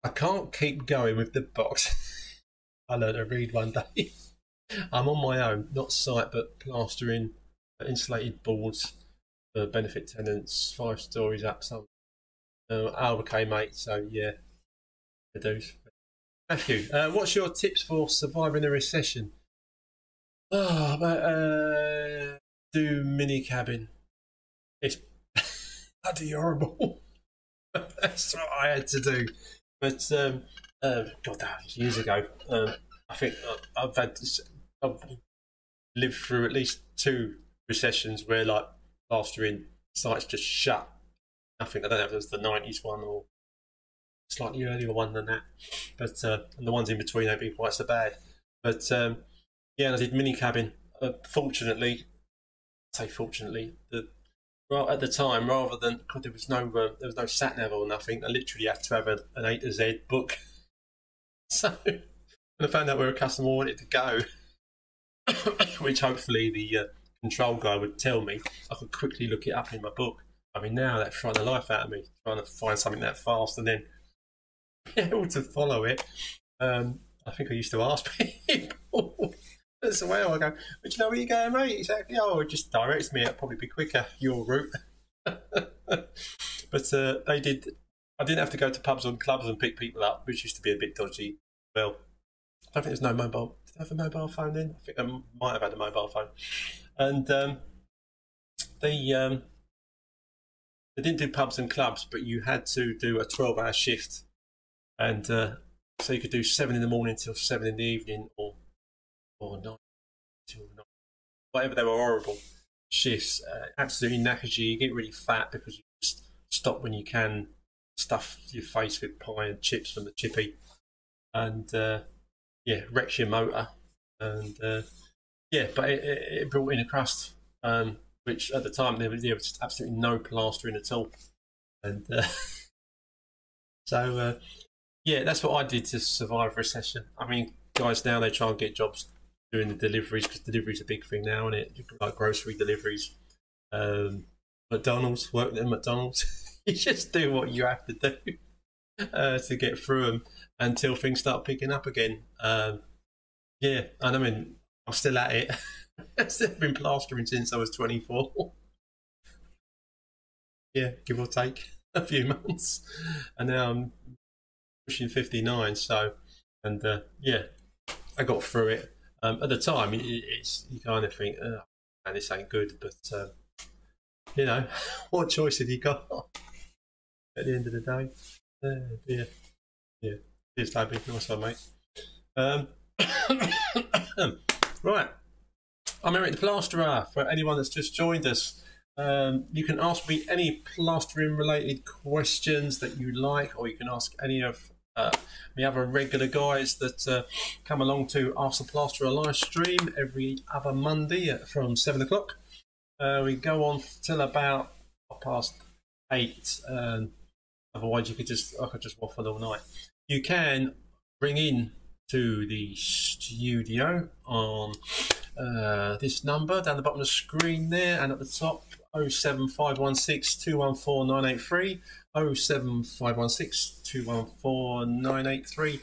I can't keep going with the box. I learned to read one day. I'm on my own, not site, but plastering insulated boards for benefit tenants, five stories up. Some. Uh, oh, okay, mate. So yeah, do. Matthew, uh, what's your tips for surviving a recession? Oh, but, uh, do mini cabin. It's bloody horrible. That's what I had to do. But um, uh, God, that was years ago. Um, I think I've had this, I've lived through at least two recessions where like plastering sites just shut. I think I don't know if it was the nineties one or slightly earlier one than that, but uh, the ones in between have been quite so bad. But um, yeah, I did mini cabin. Uh, fortunately, I say fortunately, the well at the time rather than God, there was no uh, there was no sat nav or nothing. I literally had to have a, an A to Z book. So when I found out where a customer wanted to go, which hopefully the uh, control guy would tell me, I could quickly look it up in my book. I mean, now that's trying the life out of me, trying to find something that fast and then be able to follow it. Um, I think I used to ask people. The way I go. But you know where you going, mate? Exactly. Oh, it just directs me. It'd probably be quicker your route. but uh, they did. I didn't have to go to pubs and clubs and pick people up, which used to be a bit dodgy. Well, I don't think there's no mobile. Did I have a mobile phone then? I think I might have had a mobile phone. And um, they um, they didn't do pubs and clubs, but you had to do a 12-hour shift, and uh, so you could do seven in the morning till seven in the evening, or or nine, whatever. They were horrible shifts. Uh, absolutely knackers you. You get really fat because you just stop when you can stuff your face with pie and chips from the chippy, and uh, yeah, wrecks your motor. And uh, yeah, but it, it, brought in a crust, um, which at the time there was, there was absolutely no plastering at all, and uh, so uh, yeah, that's what I did to survive recession. I mean, guys now they try and get jobs doing the deliveries because delivery's a big thing now, and it like grocery deliveries. Um, McDonald's work at McDonald's. you just do what you have to do uh, to get through them until things start picking up again. Um, yeah, and I mean, I'm still at it. I've been plastering since I was 24. yeah, give or take a few months, and now I'm pushing 59. So, and uh, yeah, I got through it. Um, at the time, it, it's you kind of think, oh, man, this ain't good, but um, you know, what choice have you got at the end of the day? Uh, yeah, yeah. Cheers, Toby. Nice one, mate. Um, right. I'm Eric the Plasterer. For anyone that's just joined us, um, you can ask me any plastering related questions that you like, or you can ask any of uh, have a regular guys that uh, come along to Ask the a live stream every other Monday from 7 o'clock. Uh, we go on till about past 8. Um, otherwise, you could just I could just waffle all night. You can bring in to the studio on uh, this number down the bottom of the screen there and at the top 07516 214 983 07516 214 983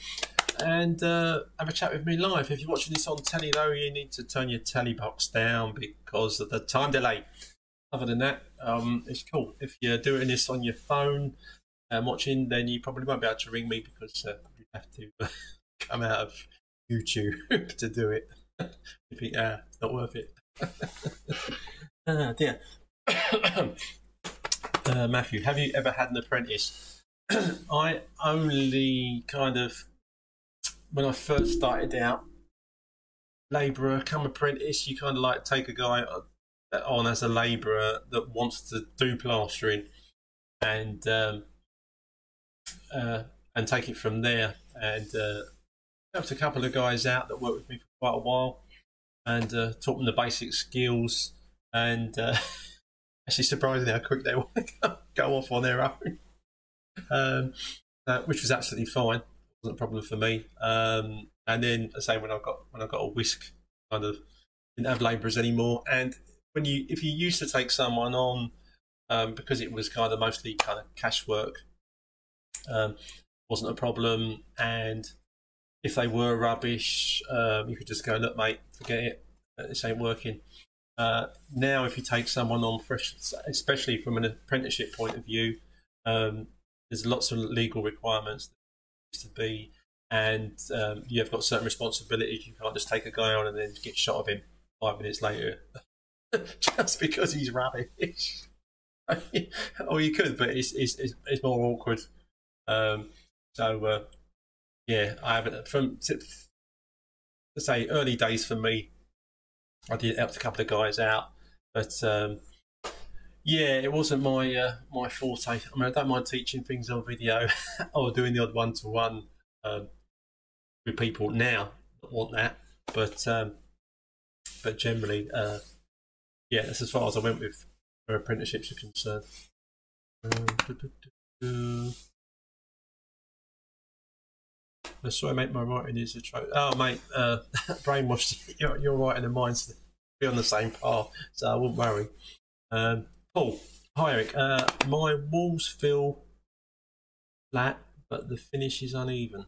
and uh, have a chat with me live. If you're watching this on telly, though, you need to turn your telly box down because of the time delay. Other than that, um, it's cool. If you're doing this on your phone and watching, then you probably won't be able to ring me because uh, you have to come out of YouTube to do it. you think, ah, it's not worth it. ah, dear. uh, Matthew, have you ever had an apprentice? I only kind of, when I first started out, labourer, come apprentice, you kind of like take a guy on as a labourer that wants to do plastering and um, uh, and take it from there. And uh, helped a couple of guys out that worked with me for quite a while and uh, taught them the basic skills. And uh, actually, surprisingly, how quick they want to go off on their own, um, uh, which was absolutely fine. It wasn't a problem for me. Um, and then, the same when I got when I got a whisk, kind of didn't have labourers anymore. And when you if you used to take someone on um, because it was kind of mostly kind of cash work, um, wasn't a problem. And if they were rubbish, um, you could just go, look, mate, forget it. This ain't working. Uh, now, if you take someone on fresh, especially from an apprenticeship point of view, um, there's lots of legal requirements to be, and um, you've got certain responsibilities. You can't just take a guy on and then get shot of him five minutes later just because he's rubbish. or you could, but it's, it's, it's more awkward. Um, so uh, yeah, I haven't from to say early days for me. I did help a couple of guys out, but um, yeah, it wasn't my uh, my forte. I mean, I don't mind teaching things on video or doing the odd one to one with people now that want that, but um, but generally, uh, yeah, that's as far as I went with apprenticeships are concerned. Uh, sorry, mate, my writing is a trope. Oh, mate, uh, brainwashed. You're, writing and mine's be on the same path, so I won't worry. Um, Paul, hi Eric. Uh, my walls feel flat, but the finish is uneven.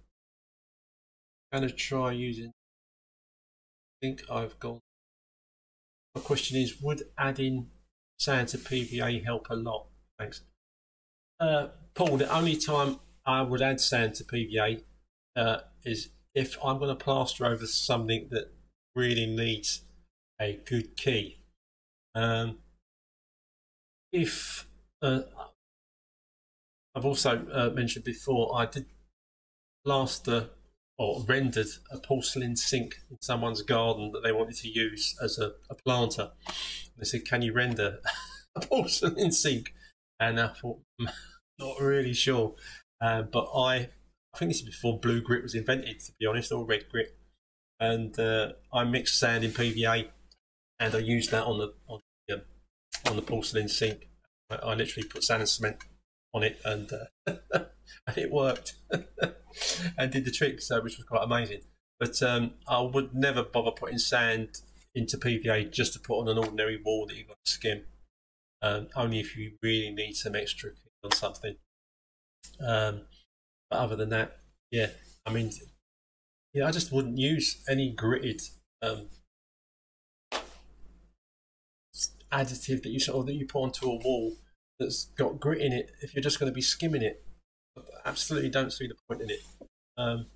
I'm going to try using. I think I've gone. My question is: Would adding sand to PVA help a lot? Thanks. Uh, Paul, the only time I would add sand to PVA uh, is if I'm going to plaster over something that really needs a good key. Um, if uh, I've also uh, mentioned before, I did plaster or rendered a porcelain sink in someone's garden that they wanted to use as a, a planter. They said, "Can you render a porcelain sink?" And I thought, not really sure, uh, but I I think this is before blue grit was invented, to be honest, or red grit. And uh, I mixed sand in PVA, and I used that on the on the, um, on the porcelain sink. I, I, literally put sand and cement on it, and uh, and it worked, and did the trick, so which was quite amazing. But um, I would never bother putting sand into PVA just to put on an ordinary wall that you've got to skim. Um, only if you really need some extra on something. Um, but other than that, yeah, I mean, yeah, I just wouldn't use any gritted um, additive that you sort of that you put onto a wall that's got grit in it. If you're just going to be skimming it, I absolutely don't see the point in it. Um,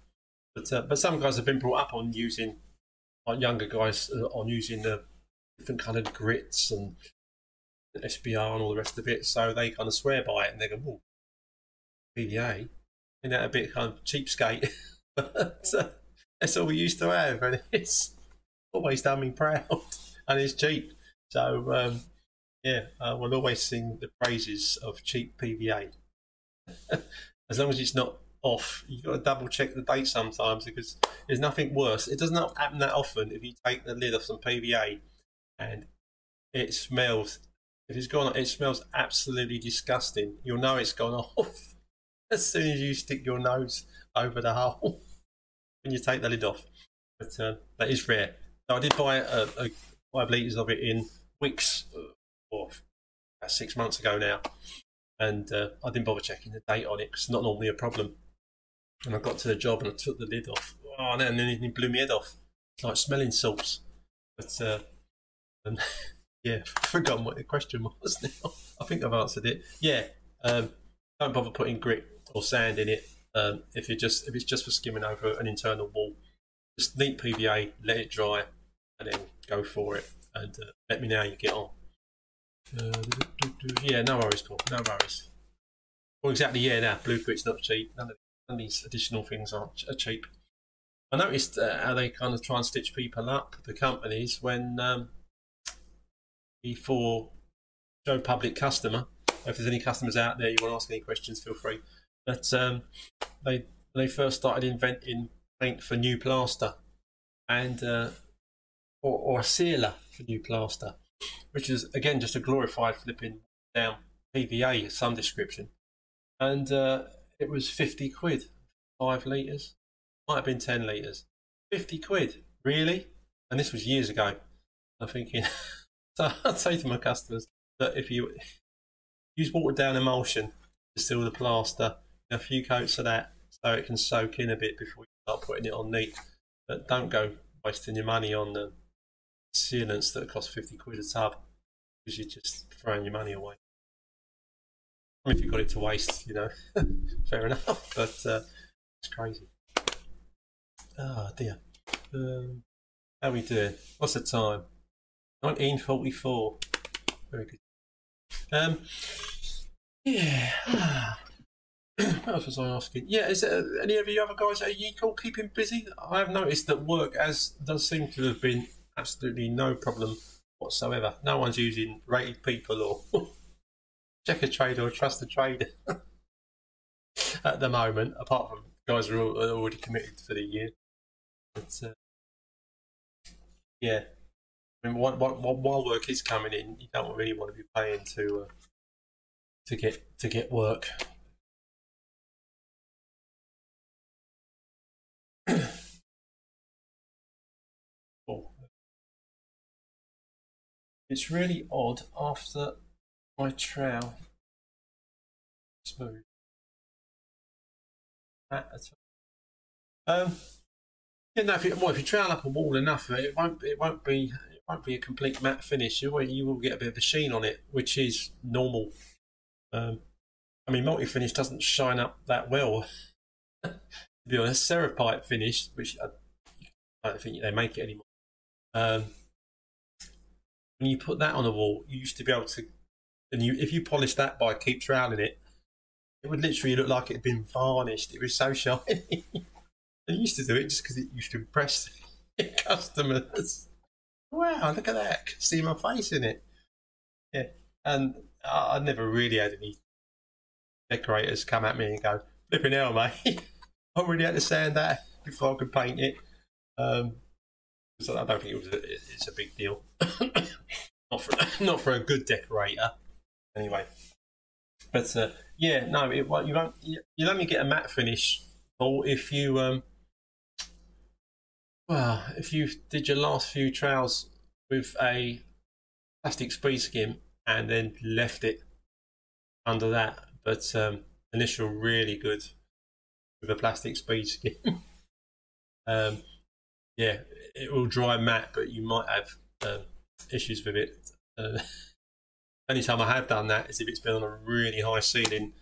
but uh, but some guys have been brought up on using, like younger guys, uh, on using the different kind of grits and SBR and all the rest of it. So they kind of swear by it and they go, "Oh, PVA." You a bit kind of cheapskate. but uh, that's all we used to have, and it's always done me proud, and it's cheap. So um, yeah, I will always sing the praises of cheap PVA. as long as it's not off, you've got to double check the date sometimes because there's nothing worse. It does not happen that often if you take the lid off some PVA and it smells. If it's gone, it smells absolutely disgusting. You'll know it's gone off as soon as you stick your nose over the hole when you take the lid off. But uh, that is rare. So I did buy a, a five litres of it in Wickes, uh, or about six months ago now, and uh, I didn't bother checking the date on it because it's not normally a problem. And I got to the job and I took the lid off. Oh, and then it blew my head off. It's like smelling salts. But uh, and, yeah, forgotten what the question was now. I think I've answered it. Yeah, um, don't bother putting grit or sand in it. Um, if it just if it's just for skimming over an internal wall, just neat PVA, let it dry, and then go for it. And uh, let me know how you get on. Uh, yeah, no worries, Paul. No worries. Well, exactly. Yeah, now blue grit's not cheap. None of, none of these additional things are, are cheap. I noticed uh, how they kind of try and stitch people up, the companies, when um, before show public customer. If there's any customers out there you want to ask any questions, feel free that um, they they first started inventing paint for new plaster and uh, or, or a sealer for new plaster, which is again just a glorified flipping down PVA some description, and uh, it was fifty quid, five liters, might have been ten liters, fifty quid, really? And this was years ago. I'm thinking, so I'd say to my customers that if you use watered down emulsion to seal the plaster a few coats of that so it can soak in a bit before you start putting it on neat. But don't go wasting your money on the sealants that cost 50 quid a tub because you're just throwing your money away. I mean, if you've got it to waste, you know, fair enough, but uh, it's crazy. Oh dear. Um, how we doing? What's the time? 1944. Very good. Um, yeah. else was I asking? Yeah, is there any of you other guys at Yeagle keeping busy? I have noticed that work as does seem to have been absolutely no problem whatsoever. No one's using rated people or Checkatrade or Trust-A-Trade at the moment, apart from guys who are already committed for the year. But, uh, yeah, I mean, while, while, work is coming in, you don't really want to be paying to uh, to get to get work. It's really odd after my trowel smooth. Um, yeah, no, if you, well, if you trowel up a wall enough, it won't it won't be it won't be a complete matte finish. You will, you will get a bit of a sheen on it, which is normal. Um, I mean, multi finish doesn't shine up that well. to be honest, Sirapite finish, which I, I don't think they make it anymore. Um, when you put that on a wall, you used to be able to, and you if you polish that by keep troweling it, it would literally look like it had been varnished. It was so shiny. I used to do it just because it used to impress customers. Wow, look at that! Can See my face in it. Yeah, and I, I never really had any decorators come at me and go, "Flipping hell, mate! I already had to sand that before I could paint it." Um, so I don't think it was. A, it's a big deal. not for not for a good decorator, anyway. But uh, yeah, no, it, well, you won't. You'll only get a matte finish, or if you um, well, if you did your last few trowels with a plastic speed skim and then left it under that, but um, initial really good with a plastic speed skin. um, yeah, it will dry matte, but you might have um, issues with it. Uh, only time I have done that is if it's been on a really high ceiling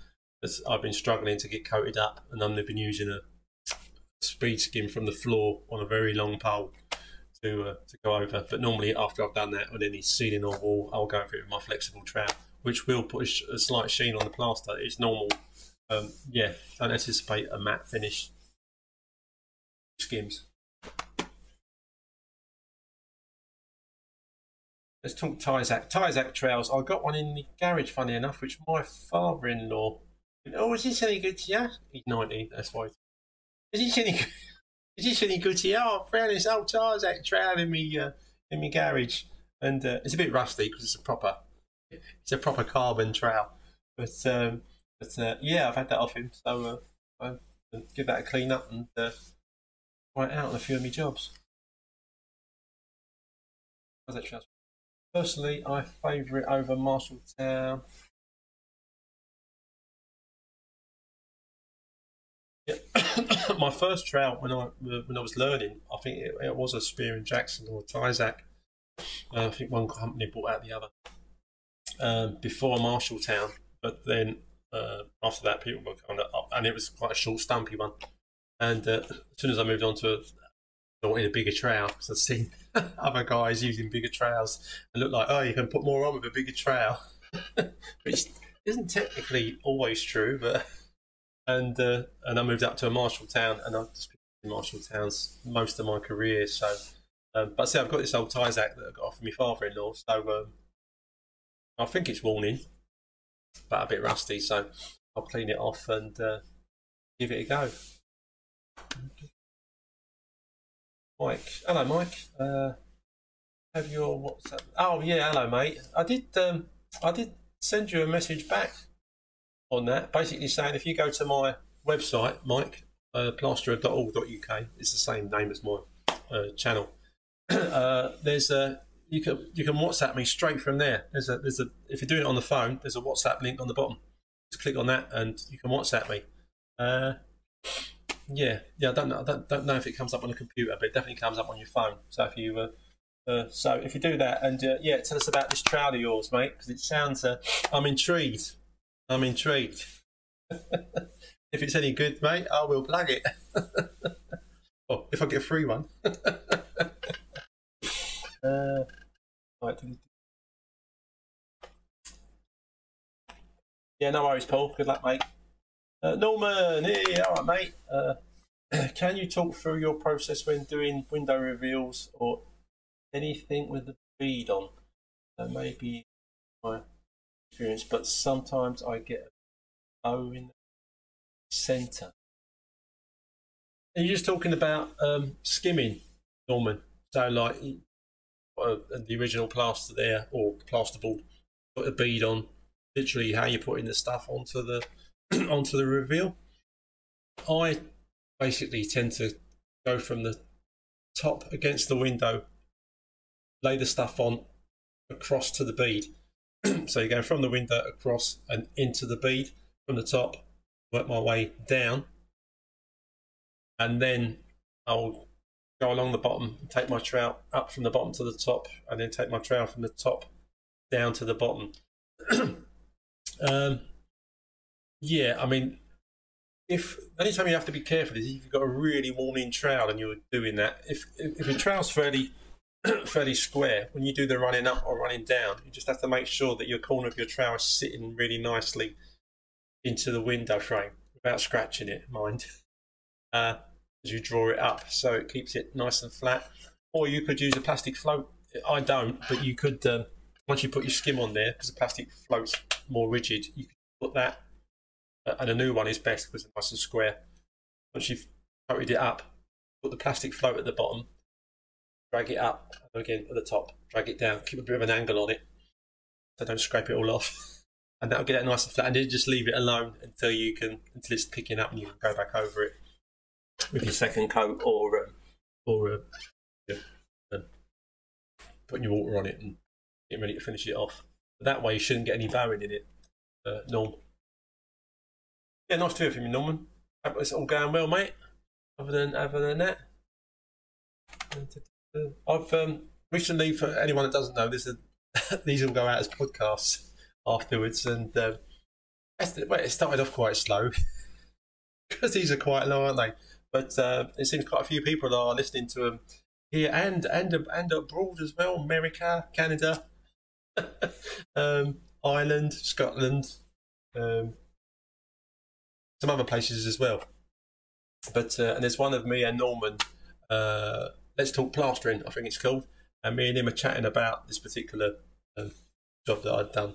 I've been struggling to get coated up, and I've been using a speed skim from the floor on a very long pole to uh, to go over. But normally, after I've done that on any ceiling or wall, I'll go over it with my flexible trowel, which will put a, a slight sheen on the plaster. It's normal. Um, yeah, don't anticipate a matte finish. Skims. Let's talk Tyzack. Tyzack trails. I got one in the garage, funny enough, which my father-in-law. Oh, is this any good to you? He's ninety. That's why. Is this any? Is this any good to you? Oh, found this old Tyzack trail in me uh, in my garage, and uh, it's a bit rusty because it's a proper, it's a proper carbon trail. But um, but uh, yeah, I've had that off him, so uh, I'll give that a clean up and uh, it out on a few of my jobs. How's that trowel? Personally, I favour it over Marshalltown. Yeah. My first trout when I when I was learning, I think it, it was a Spear and Jackson or a. Uh, I think one company bought out the other um, before Marshalltown, but then uh, after that, people were kind of up, and it was quite a short, stumpy one. And uh, as soon as I moved on to wanted a bigger trowel because I've seen other guys using bigger trowels and look like, oh, you can put more on with a bigger trowel, which isn't technically always true. But and uh, and I moved up to a Marshalltown, and I've just been in Marshalltowns most of my career. So, um, but see, I've got this old Tyzack that I got off of my father-in-law, so um, I think it's worn in, but a bit rusty. So I'll clean it off and uh, give it a go. Mike. Hello, Mike. Uh, have your WhatsApp? Oh yeah, hello, mate. I did. Um, I did send you a message back on that, basically saying if you go to my website, Mike uh, plasterer.org.uk, it's the same name as my uh, channel. uh, there's a you can you can WhatsApp me straight from there. There's a there's a if you're doing it on the phone, there's a WhatsApp link on the bottom. Just click on that and you can WhatsApp me. Uh, yeah, yeah. I don't know. I don't, don't know if it comes up on a computer, but it definitely comes up on your phone. So if you, uh, uh, so if you do that, and uh, yeah, tell us about this trowel of yours, mate, because it sounds. Uh, I'm intrigued. I'm intrigued. if it's any good, mate, I will plug it. oh, if I get a free one. uh, right. Yeah, no worries, Paul. Good luck, mate. Uh, Norman, hey, all right, mate. Uh, can you talk through your process when doing window reveals or anything with the bead on? That may be my experience, but sometimes I get a O in the centre. Are you just talking about um, skimming, Norman? So, like uh, the original plaster there, or plasterboard, put a bead on. Literally, how you're putting the stuff onto the onto the reveal. I basically tend to go from the top against the window, lay the stuff on across to the bead. so you go from the window across and into the bead from the top, work my way down, and then I'll go along the bottom, take my trout up from the bottom to the top, and then take my trout from the top down to the bottom. um, yeah, I mean, if any time you have to be careful is if you've got a really worn in trowel and you're doing that. If if, if your trowel's fairly fairly square, when you do the running up or running down, you just have to make sure that your corner of your trowel is sitting really nicely into the window frame without scratching it, mind. Uh, as you draw it up, so it keeps it nice and flat. Or you could use a plastic float. I don't, but you could um, once you put your skim on there, because the plastic float's more rigid, you could put that and a new one is best because it's nice and square. Once you've coated it up, put the plastic float at the bottom, drag it up, and again at the top, drag it down, keep a bit of an angle on it so don't scrape it all off. And that'll get it nice and flat, and then just leave it alone until you can until it's picking up, and you can go back over it with your second coat or um, or uh, yeah, um, putting your water on it and getting ready to finish it off. But that way, you shouldn't get any bowing in it. Uh, Norm. Yeah, nice to hear from you, Norman. It's all going well, mate. Other than other than that, I've um, recently, for anyone that doesn't know, this is, these will go out as podcasts afterwards, and um, it started off quite slow because these are quite long, aren't they? But uh, it seems quite a few people are listening to them here and and and abroad as well. America, Canada, um, Ireland, Scotland, um, some other places as well. But uh, and there's one of me and Norman. Uh, Let's talk plastering. I think it's called. And me and him are chatting about this particular uh, job that I'd done.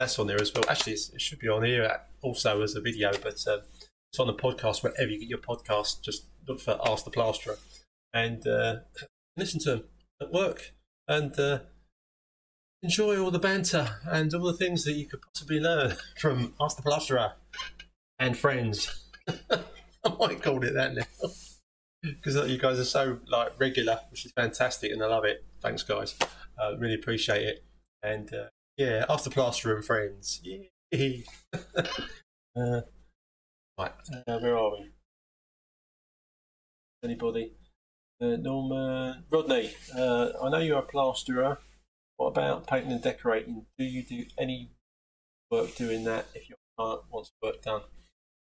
That's on there as well. Actually, it should be on here also as a video, but uh, it's on the podcast wherever you get your podcast. Just look for Ask the Plasterer and uh, listen to them at work and uh, enjoy all the banter and all the things that you could possibly learn from Ask the Plasterer and friends. I might call it that now because you guys are so like regular, which is fantastic, and I love it. Thanks, guys. Uh, really appreciate it. And uh, yeah, after plaster and friends. Yeah. uh, right, uh, where are we? Anybody? Uh, Norman Rodney. Uh, I know you're a plasterer. What about painting and decorating? Do you do any work doing that if your client wants work done?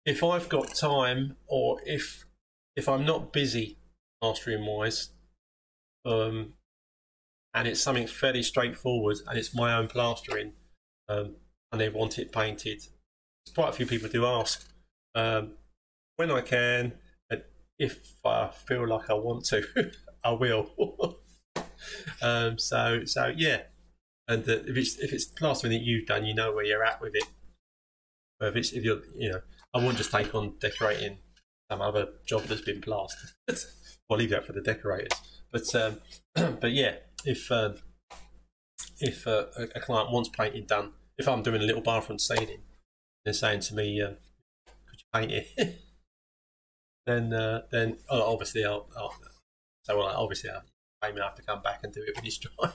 If I've got time or if if I'm not busy mastering wise, um, and it's something fairly straightforward and it's my own plastering, um, and they want it painted, quite a few people do ask. Um, when I can, if I feel like I want to, I will. um, so so yeah, and if it's if it's plastering that you've done, you know where you're at with it. But if it's if you're you know I wouldn't just take on decorating some other job that's been plastered. I'll leave that for the decorators. But um, but yeah, if um, if uh, a client wants painting done, if I'm doing a little bathroom ceiling, they're saying to me, uh, "Could you paint it?" then uh, then oh, obviously I'll, I'll so well, obviously I may have to come back and do it when it's dry.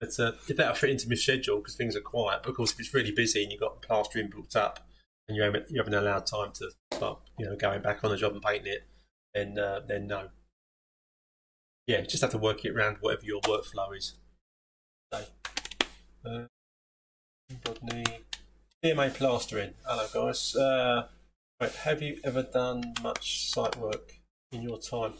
but uh, if that'll fit into my schedule because things are quiet. But of course, if it's really busy and you've got plastering booked up, and you haven't you haven't allowed time to start you know going back on the job and painting it, then uh, then no. Yeah, you just have to work it around whatever your workflow is. So, uh, Rodney, DMA plastering. Hello guys. Uh, right, have you ever done much site work in your time?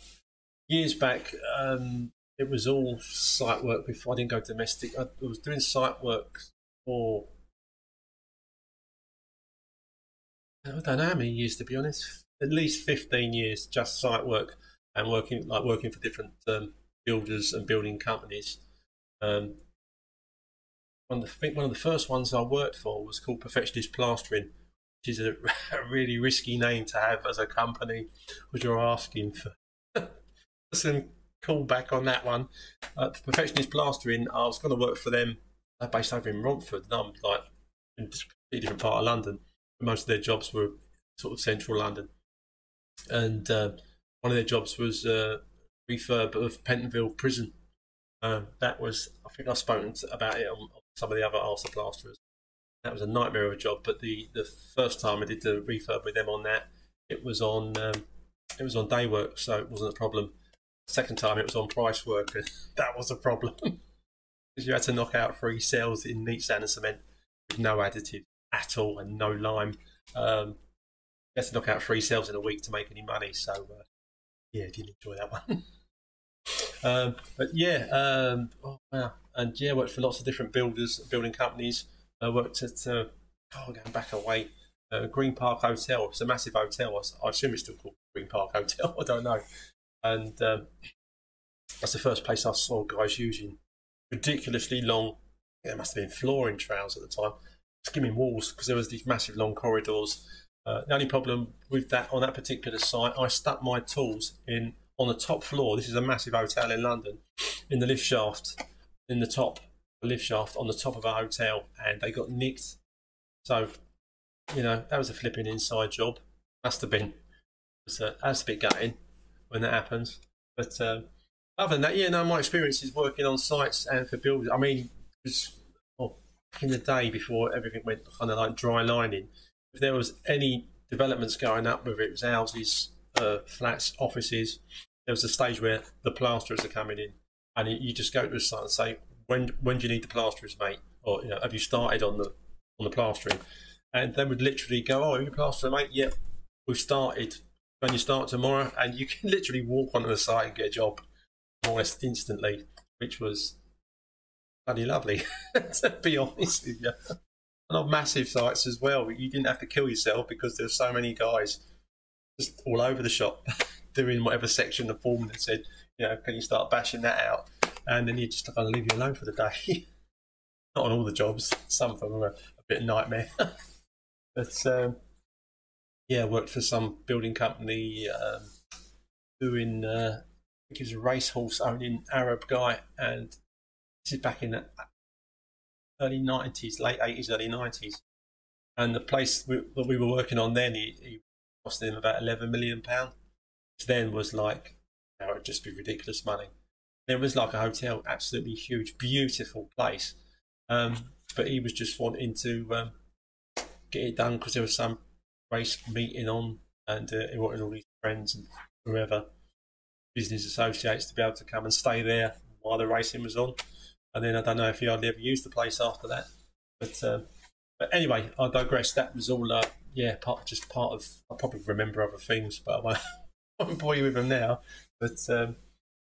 Years back, um, it was all site work before I didn't go domestic. I was doing site work for I don't know how many years to be honest. At least fifteen years, just site work and working like working for different um, builders and building companies. Um, one of the, one of the first ones I worked for was called Perfectionist Plastering, which is a, a really risky name to have as a company, which you're asking for some callback on that one. Uh, Perfectionist Plastering, I was going to work for them. They're based over in Romford, and I'm like in a different part of London. Most of their jobs were sort of central London, and uh, one of their jobs was uh, refurb of Pentonville Prison. Um, that was, I think I've spoken about it on, some of the other Ask the Plasterers. That was a nightmare of a job. But the, the first time I did the refurb with them on that, it was on um, it was on day work, so it wasn't a problem. Second time it was on price work, and that was a problem because you had to knock out three cells in neat sand and cement with no additive at all and no lime. Um, you to knock out three cells in a week to make any money. So uh, yeah, didn't enjoy that one. um, but yeah, um, oh, wow. and yeah, worked for lots of different builders, building companies. I worked at uh, oh, going back away, uh, Green Park Hotel. It's a massive hotel. I, I, assume it's still called Green Park Hotel. I don't know. And um, that's the first place I saw guys using ridiculously long. it must have been flooring trowels at the time, skimming walls because there was these massive long corridors uh, the only problem with that on that particular site, I stuck my tools in on the top floor. This is a massive hotel in London, in the lift shaft, in the top lift shaft on the top of a hotel, and they got nicked. So, you know, that was a flipping inside job. Must have been. Was, that's a bit gutting when that happens. But um, other than that, yeah, no, my experience is working on sites and for builders. I mean, in the day before everything went kind of like dry lining if there was any developments going up, whether it was houses, uh, flats, offices, there was a stage where the plasterers are coming in, and you just go to the site and say, "When when do you need the plasterers, mate?" Or you know, "Have you started on the on the plastering?" And they would literally go, "Oh, you plasterer, mate? Yep, we've started. When you start tomorrow?" And you can literally walk onto the site and get a job almost instantly, which was bloody lovely, to be honest with you and on massive sites as well. You didn't have to kill yourself because there's so many guys just all over the shop doing whatever section the foreman said. You know, can you start bashing that out? And then you just kind of leave you alone for the day. Not on all the jobs. Some of them are a, a bit nightmare. but um, yeah, worked for some building company um, doing. Uh, I think he was a racehorse owning Arab guy, and this is back in the early 90s, late 80s, early 90s. And the place we, that we were working on then, he, he cost him about 11 million pound, which then was like, know, it'd just be ridiculous money. There was like a hotel, absolutely huge, beautiful place. Um, but he was just wanting to um, get it done because there was some race meeting on, and uh, he wanted all his friends and whoever, business associates, to be able to come and stay there while the racing was on and then I don't know if hardly ever used the place after that. But um, but anyway, I digress. That was all, uh, yeah, part just part of. I probably remember other things, but I won't, I won't bore you with them now. But um,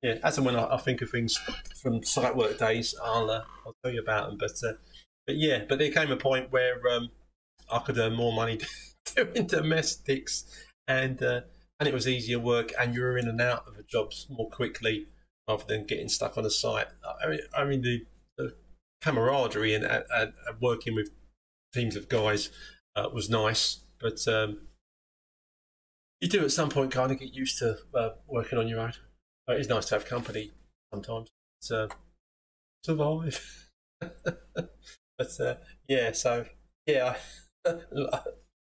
yeah, as and when I, I, think of things from site work days, I'll uh, I'll tell you about them. But uh, but yeah, but there came a point where um, I could earn more money doing domestics, and uh, and it was easier work, and you were in and out of the jobs more quickly rather than getting stuck on a site. I mean, I mean the, the camaraderie and, working with teams of guys uh, was nice, but um, you do at some point kind of get used to uh, working on your own. It is nice to have company sometimes to survive. but uh, yeah, so yeah,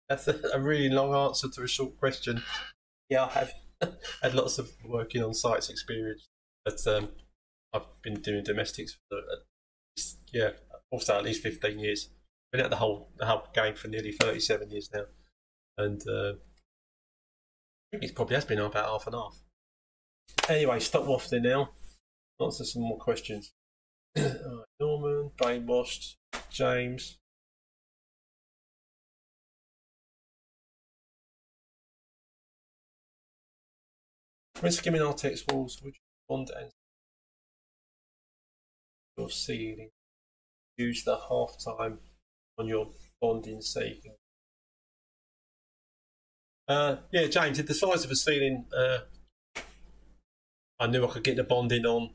that's a really long answer to a short question. Yeah, I have had lots of working on sites experience. But um, I've been doing domestics for at least, yeah, also at least fifteen years. Been at the whole the whole game for nearly thirty seven years now, and uh, I think it probably has been about half and half. Anyway, stop waffling now. Answer some more questions. Norman, brainwashed, James. When skimming Artex walls, would bond and your ceiling. Use the half time on your bonding can Uh, yeah, James, if the size of a ceiling, uh, I knew I could get the bonding on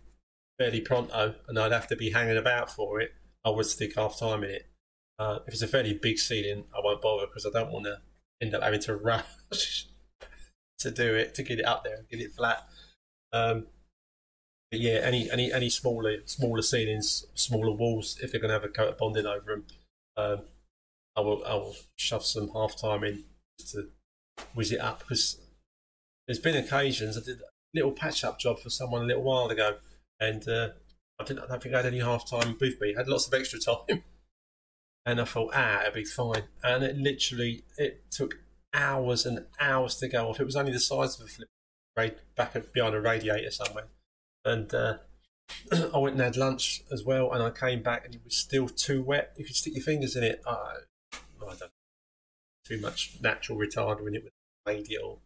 fairly pronto, and I'd have to be hanging about for it. I would stick half time in it. Uh, if it's a fairly big ceiling, I won't bother because I don't want to end up having to rush to do it to get it up there and get it flat. Um, yeah, any any any smaller smaller ceilings, smaller walls, if they're going to have a coat of bonding over them, um, I will I will shove some half time in to whiz it up because there's been occasions I did a little patch up job for someone a little while ago, and uh, I didn't I don't think I had any half time with me. I had lots of extra time, and I thought ah it'll be fine, and it literally it took hours and hours to go off. It was only the size of a flip back behind a radiator somewhere and uh, I went and had lunch as well, and I came back and it was still too wet. You could stick your fingers in it. I, I don't know, too much natural retardant in it with made or,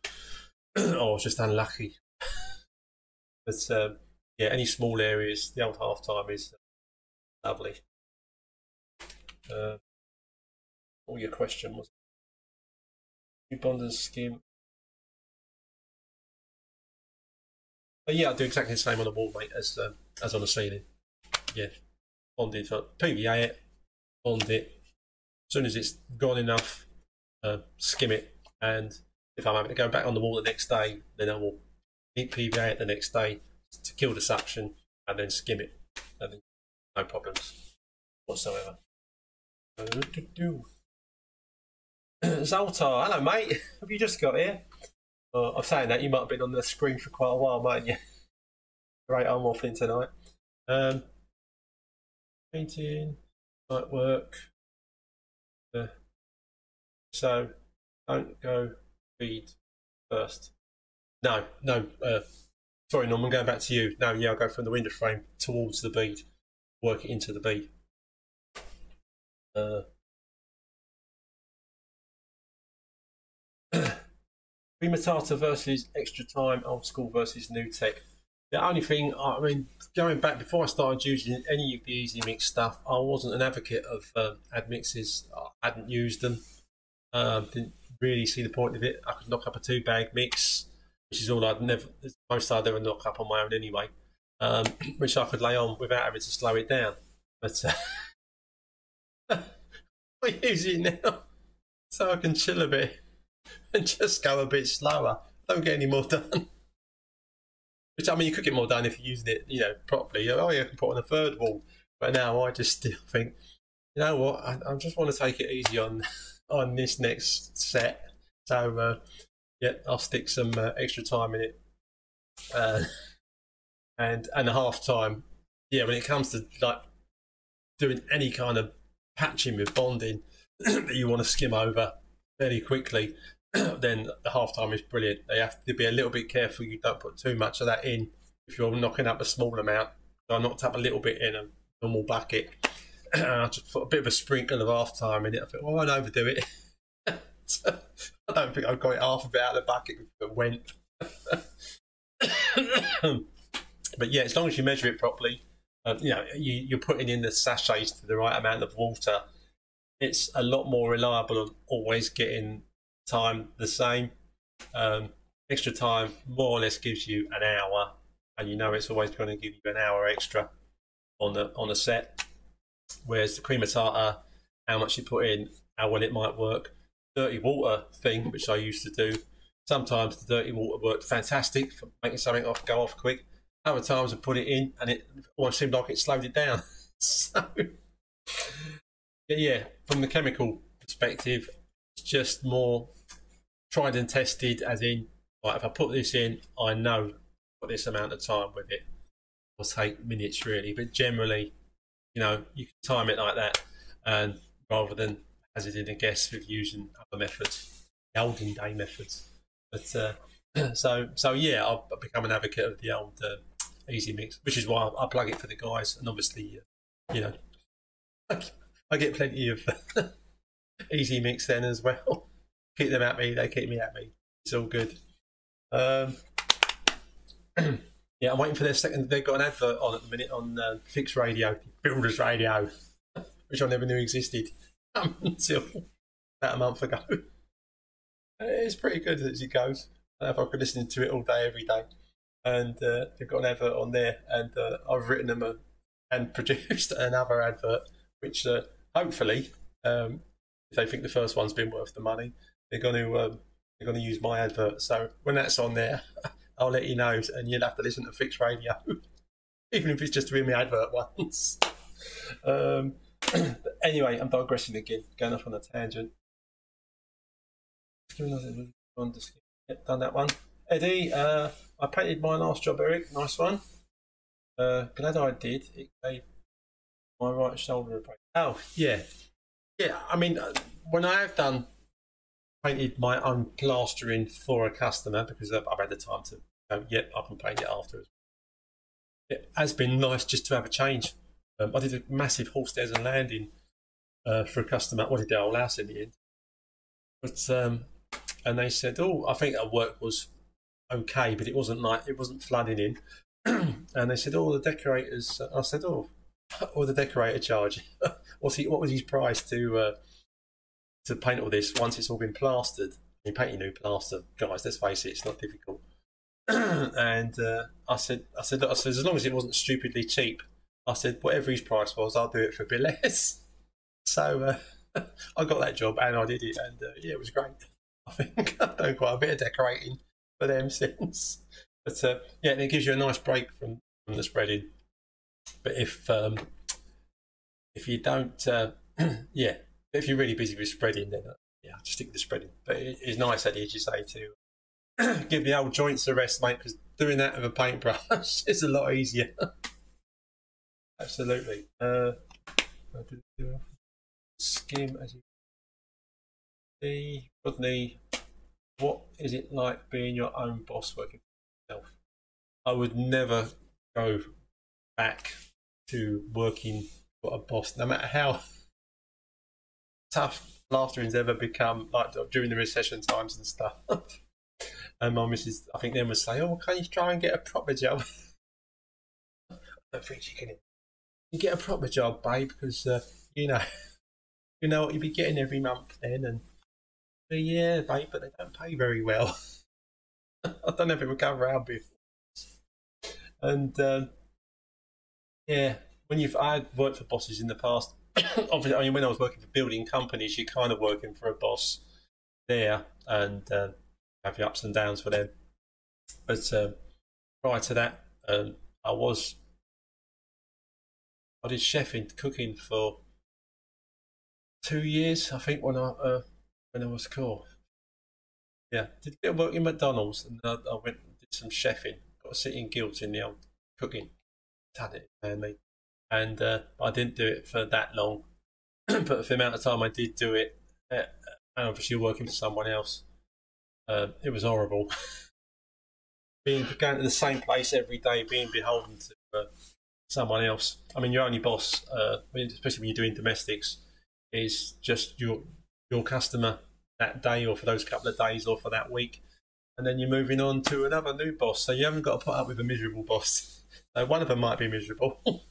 or I was just unlucky. but um, yeah, any small areas, the old half time is lovely. Uh, your question was? You bond and skim But yeah, I do exactly the same on the wall, mate, as as on the ceiling. Yeah, bond it, PVA it, bond it. As soon as it's gone enough, uh, skim it, and if I'm having to go back on the wall the next day, then I will heat PVA it the next day to kill the suction, and then skim it, and then no problems whatsoever. Zoltar, hello mate. Have you just got here? Uh, I'm saying that you might have been on the screen for quite a while, mightn't you? Great arm morphing tonight. Um, painting, might work. Uh, so don't go bead first. No, no. Uh, sorry, Norman. Going back to you. No, yeah, I'll go from the window frame towards the bead, work it into the bead. Uh, Primatata versus Extra Time, old school versus new tech. The only thing, I mean, going back before I started using any of the Easy Mix stuff, I wasn't an advocate of um, Admixes. I hadn't used them. Uh, didn't really see the point of it. I could knock up a two bag mix, which is all I'd never, most I'd ever knock up on my own anyway, um, which I could lay on without having to slow it down. But uh, I use it now so I can chill a bit. and just go a bit slower. Don't get any more done. Which I mean, you could get more done if you used it, you know, properly. Oh, yeah, I can put on a third wall. But now I just still think, you know what? I, I just want to take it easy on on this next set. So uh, yeah, I'll stick some uh, extra time in it, uh, and and a half time. Yeah, when it comes to like doing any kind of patching with bonding that you want to skim over fairly quickly, then the half time is brilliant. They have to be a little bit careful you don't put too much of that in if you're knocking up a small amount. I knocked up a little bit in a normal bucket. I just put a bit of a sprinkle of half time in it. I thought, well, I won't overdo it. I don't think I've got half of it out of the bucket it went. but yeah, as long as you measure it properly, uh, you know, you, you're putting in the sachets to the right amount of water. It's a lot more reliable on always getting time the same. Um, extra time more or less gives you an hour, and you know it's always going to give you an hour extra on the on a set. Whereas the crema tartar, how much you put in, how well it might work. Dirty water thing, which I used to do. Sometimes the dirty water worked fantastic for making something off go off quick. Other times I put it in and it almost seemed like it slowed it down. so yeah, from the chemical perspective, it's just more tried and tested, as in, like, if I put this in, I know what this amount of time with it will take minutes really, but generally, you know, you can time it like that, and rather than hazarding a guess with using other methods, the olden day methods. But uh, so so yeah, I've become an advocate of the old uh, easy mix, which is why I, plug it for the guys, and obviously, uh, you know, I get plenty of easy mix then as well keep them at me. They keep me at me. It's all good. Um, yeah, I'm waiting for their second. They've got an advert on at the minute on uh, Fix Radio, builders radio, which I never knew existed until about a month ago. It's pretty good as it goes. I know if I could listen to it all day, every day. And uh, they've got an advert on there, and uh, I've written them a, and produced another advert, which uh, hopefully, um, if they think the first one's been worth the money, they're going to um, they're going to use my advert. So when that's on there, I'll let you know, and you'll have to listen to Fix Radio, even if it's just to hear my advert once. Um, anyway, I'm digressing again, going off on a tangent. Done that one. Eddie, uh, I painted my last job, Eric. Nice one. Uh, glad I did. It gave my right shoulder a break. Oh, yeah. Yeah, I mean, uh, when I have done painted my own plastering for a customer because I've, I've had the time to go, yep, I can paint it after. It has been nice just to have a change. Um, I did a massive horse stairs and landing uh, for a customer. What did the whole house in the end? But um, and they said, "Oh, I think our work was okay, but it wasn't like it wasn't flooding in." and they said, "Oh, the decorators." I said, "Oh, what the decorator charge? What's he? What was his price to uh, to paint all this once it's all been plastered?" I paint painting new plaster, guys. Let's face it, it's not difficult. and uh, I said, I said, I said, as long as it wasn't stupidly cheap, I said, whatever his price was, I'll do it for a bit less. So uh, I got that job and I did it, and uh, yeah, it was great. I think I've done quite a bit of decorating for them since. But uh, yeah, and it gives you a nice break from, from the spreading. But if um, if you don't, uh, yeah, if you're really busy with spreading, then uh, yeah, just stick with the spreading. But it, it's nice, as you say, to give the old joints a rest, mate, because doing that with a paintbrush is a lot easier. Absolutely. Uh, skim as you see. Rodney, what is it like being your own boss working for yourself? I would never go back to working for a boss, no matter how tough laughter has ever become, like during the recession times and stuff. and my missus, I think, then would say, "Oh, can you try and get a proper job?" I don't think she can. You get a proper job, babe, because uh, you know, you know what you'd be getting every month then, and yeah, babe, but they don't pay very well. I don't know if it would come around before. And um, yeah, when you've I worked for bosses in the past, obviously, I mean, when I was working for building companies, you're kind of working for a boss there, and uh, have your ups and downs for them. But uh, prior to that, um, I was I did chefing, cooking for two years, I think, when I uh, when I was cool. Yeah, did a bit of work in McDonald's, and I, I went and did some chefing. Got a sitting guilt in the old cooking. Done it, man, and uh, I didn't do it for that long. but for the amount of time I did do it, uh, obviously working for someone else, uh, it was horrible. being going to the same place every day, being beholden to uh, someone else. I mean, your only boss, uh, especially when you're doing domestics, is just your your customer that day, or for those couple of days, or for that week, and then you're moving on to another new boss. So you haven't got to put up with a miserable boss. So one of them might be miserable,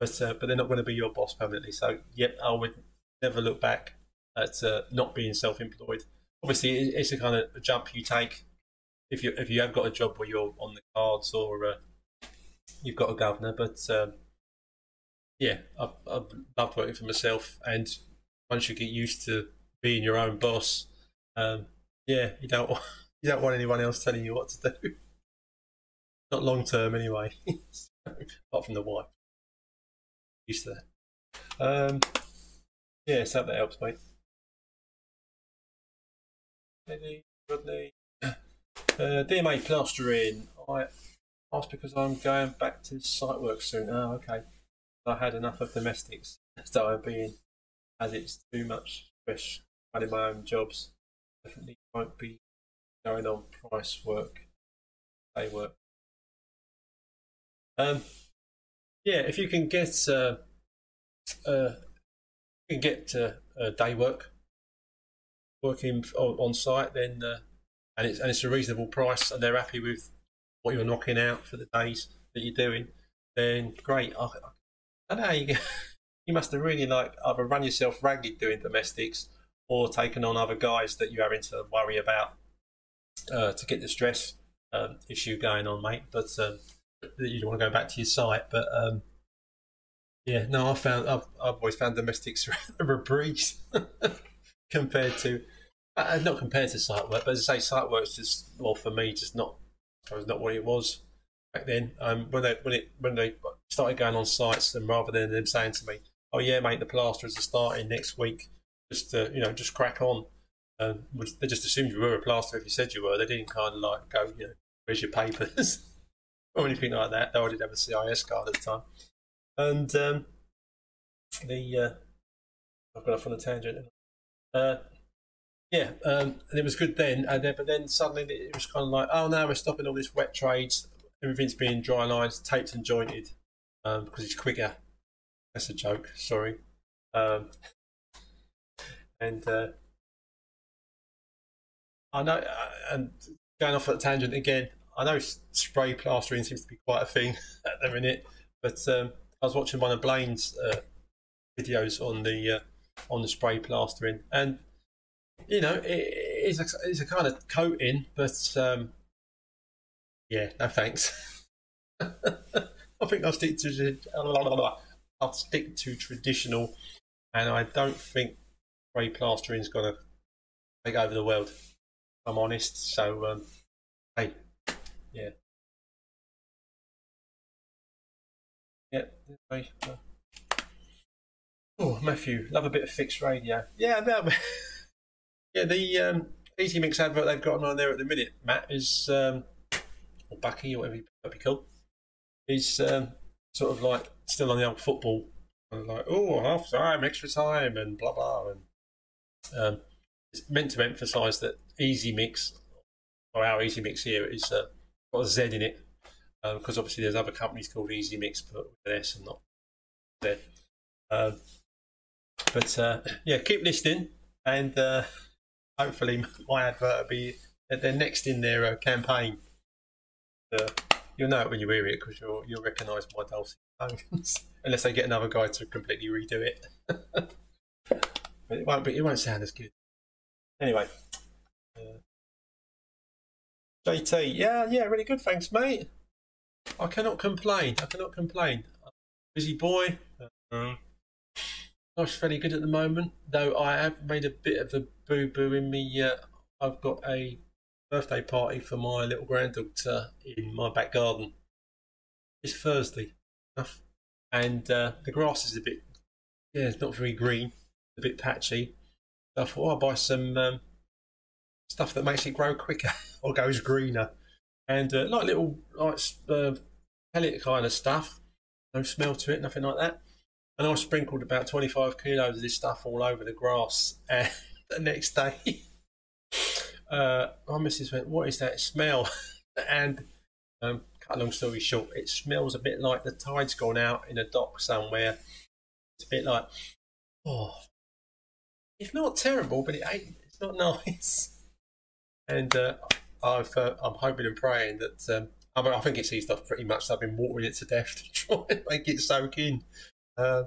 but uh, but they're not going to be your boss permanently. So yep, I would never look back at uh, not being self-employed. Obviously, it's a kind of a jump you take if you if you have got a job where you're on the cards or uh, you've got a governor. But um, yeah, I've, I've loved working for myself, and once you get used to being your own boss, um, yeah, you don't you don't want anyone else telling you what to do. Not long term, anyway. Apart from the wife, used to that. Um, yeah, so that helps, mate. Eddie, Rodney, uh, DMA plastering. I asked because I'm going back to site work soon. Oh, okay. I had enough of domestics, so I'm being as it's too much stress running my own jobs. Definitely won't be going on price work, day work. Um, yeah, if you can get uh, uh, you can get uh, day work working on, on site, then uh, and it's and it's a reasonable price, and they're happy with what you're knocking out for the days that you're doing, then great. I, I know. You, you must have really like either run yourself ragged doing domestics, or taking on other guys that you're having to worry about uh, to get the stress um, issue going on, mate. But um, you don't want to go back to your site. But um, yeah, no, I found I've, I've always found domestics a breeze compared to uh, not compared to site work, but as I say, site work's just well for me, just not was not what it was back then. Um, when they when it when they started going on sites, and rather than them saying to me, "Oh yeah, mate, the plasterers are starting next week," just uh, you know, just crack on. Um, they just assumed you were a plasterer if you said you were. They didn't kind of like go, you know, where's your papers or anything like that. Though I did have a CIS card at the time, and um, the uh, I've got off on a tangent. Uh, yeah, um, and it was good then. And then, but then suddenly it was kind of like, oh, now we're stopping all this wet trades. Everything's being dry lined, taped and jointed um, because it's quicker. That's a joke. Sorry. Um, and uh, I know, uh, and going off at a tangent again. I know spray plastering seems to be quite a thing at the minute, but um, I was watching one of Blaine's uh, videos on the uh, on the spray plastering, and you know, it, it's, a, it's a kind of coating, but um, yeah, no thanks. I think I'll stick to I'll stick to traditional, and I don't think spray plastering is going to take over the world. I'm honest. So, um, hey, yeah, yeah. Oh, Matthew, love a bit of Fix Radio. Yeah, no. Yeah, the um, Easy Mix advert they've got on there at the minute, Matt, is, um, or Bucky, or whatever you be called, is um, sort of like still on the old football, and like, oh, half time, extra time, and blah, blah. And um, it's meant to emphasise that Easy Mix, or our Easy Mix here, is uh, got a Z in it, because um, obviously there's other companies called Easy Mix, but with an S and not Z. Um, but uh, yeah, keep listening and. Uh, hopefully my advert will be they're next in their uh, campaign. Uh, you'll know it when you hear it because you'll you'll recognise my dulcet tones, unless they get another guy to completely redo it. but it won't be. It won't sound as good. Anyway, uh, JT, yeah, yeah, really good. Thanks, mate. I cannot complain. I cannot complain. Busy boy. Uh, life's fairly good at the moment, though I have made a bit of a boo boo in me. Uh, I've got a birthday party for my little granddaughter in my back garden. It's Thursday, and uh, the grass is a bit, yeah, it's not very green, a bit patchy. So I thought oh, I'll buy some um, stuff that makes it grow quicker or goes greener, and uh, like little like uh, pellet kind of stuff. No smell to it, nothing like that and I sprinkled about 25 kilos of this stuff all over the grass. And the next day, uh, my missus went, What is that smell? and um, cut a long story short, it smells a bit like the tide's gone out in a dock somewhere. It's a bit like, oh, it's not terrible, but it ain't, it's not nice. And uh, I've, uh, I'm hoping and praying that um, I, mean, I think it's eased off pretty much. I've been watering it to death to try and make it soak in. Uh,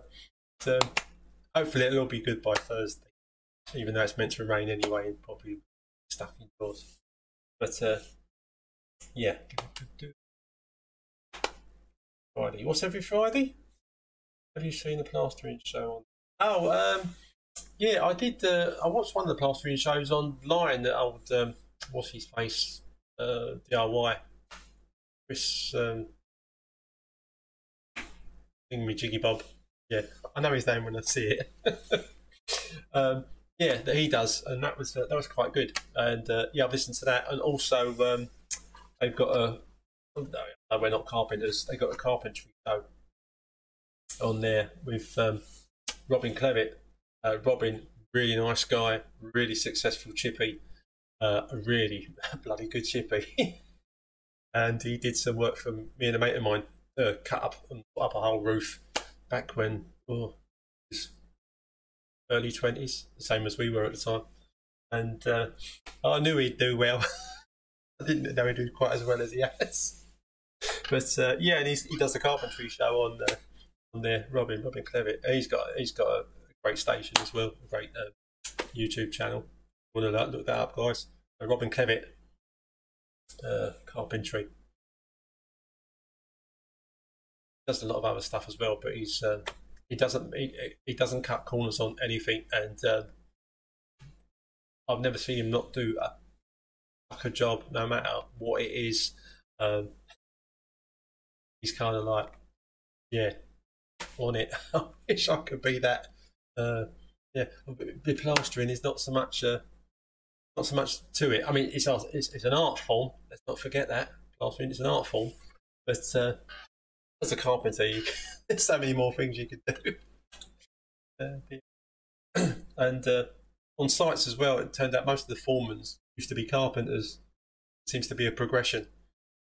so hopefully it'll all be good by Thursday, even though it's meant to rain anyway and probably stuck indoors. But uh, yeah. Friday. What's every Friday? Have you seen the plastering show on? Oh, um, yeah, I did. Uh, I watched one of the plastering shows online. That old um, what's his face uh, DIY Chris um, me Jiggy Bob. Yeah, I know his name when I see it. um, yeah, that he does, and that was uh, that was quite good. And uh, yeah, I've listened to that, and also um, they've got a. Oh, no, we're not carpenters. They got a carpentry show on there with um, Robin Clevett. Uh, Robin, really nice guy, really successful chippy, uh, a really bloody good chippy. and he did some work for me and a mate of mine, uh, cut up and put up a whole roof back when oh, his early twenties, the same as we were at the time. And uh, I knew he'd do well. I didn't know he'd do quite as well as he has. But uh, yeah, and he does the carpentry show on uh, on there. Robin Robin Clevett. He's got he's got a great station as well. A great uh, YouTube channel. Want to look that up, guys? Robin Clevett, uh, carpentry. Does a lot of other stuff as well, but he's uh, he doesn't he, he doesn't cut corners on anything, and uh, I've never seen him not do a, a job, no matter what it is. Um, he's kind of like, yeah, on it. I wish I could be that. Uh, yeah, the plastering is not so much, uh, not so much to it. I mean, it's, it's, it's an art form. Let's not forget that plastering is an art form. But uh, as a carpenter, you, there's so many more things you could do. Uh, and uh, on sites as well, it turned out most of the foremen used to be carpenters. It seems to be a progression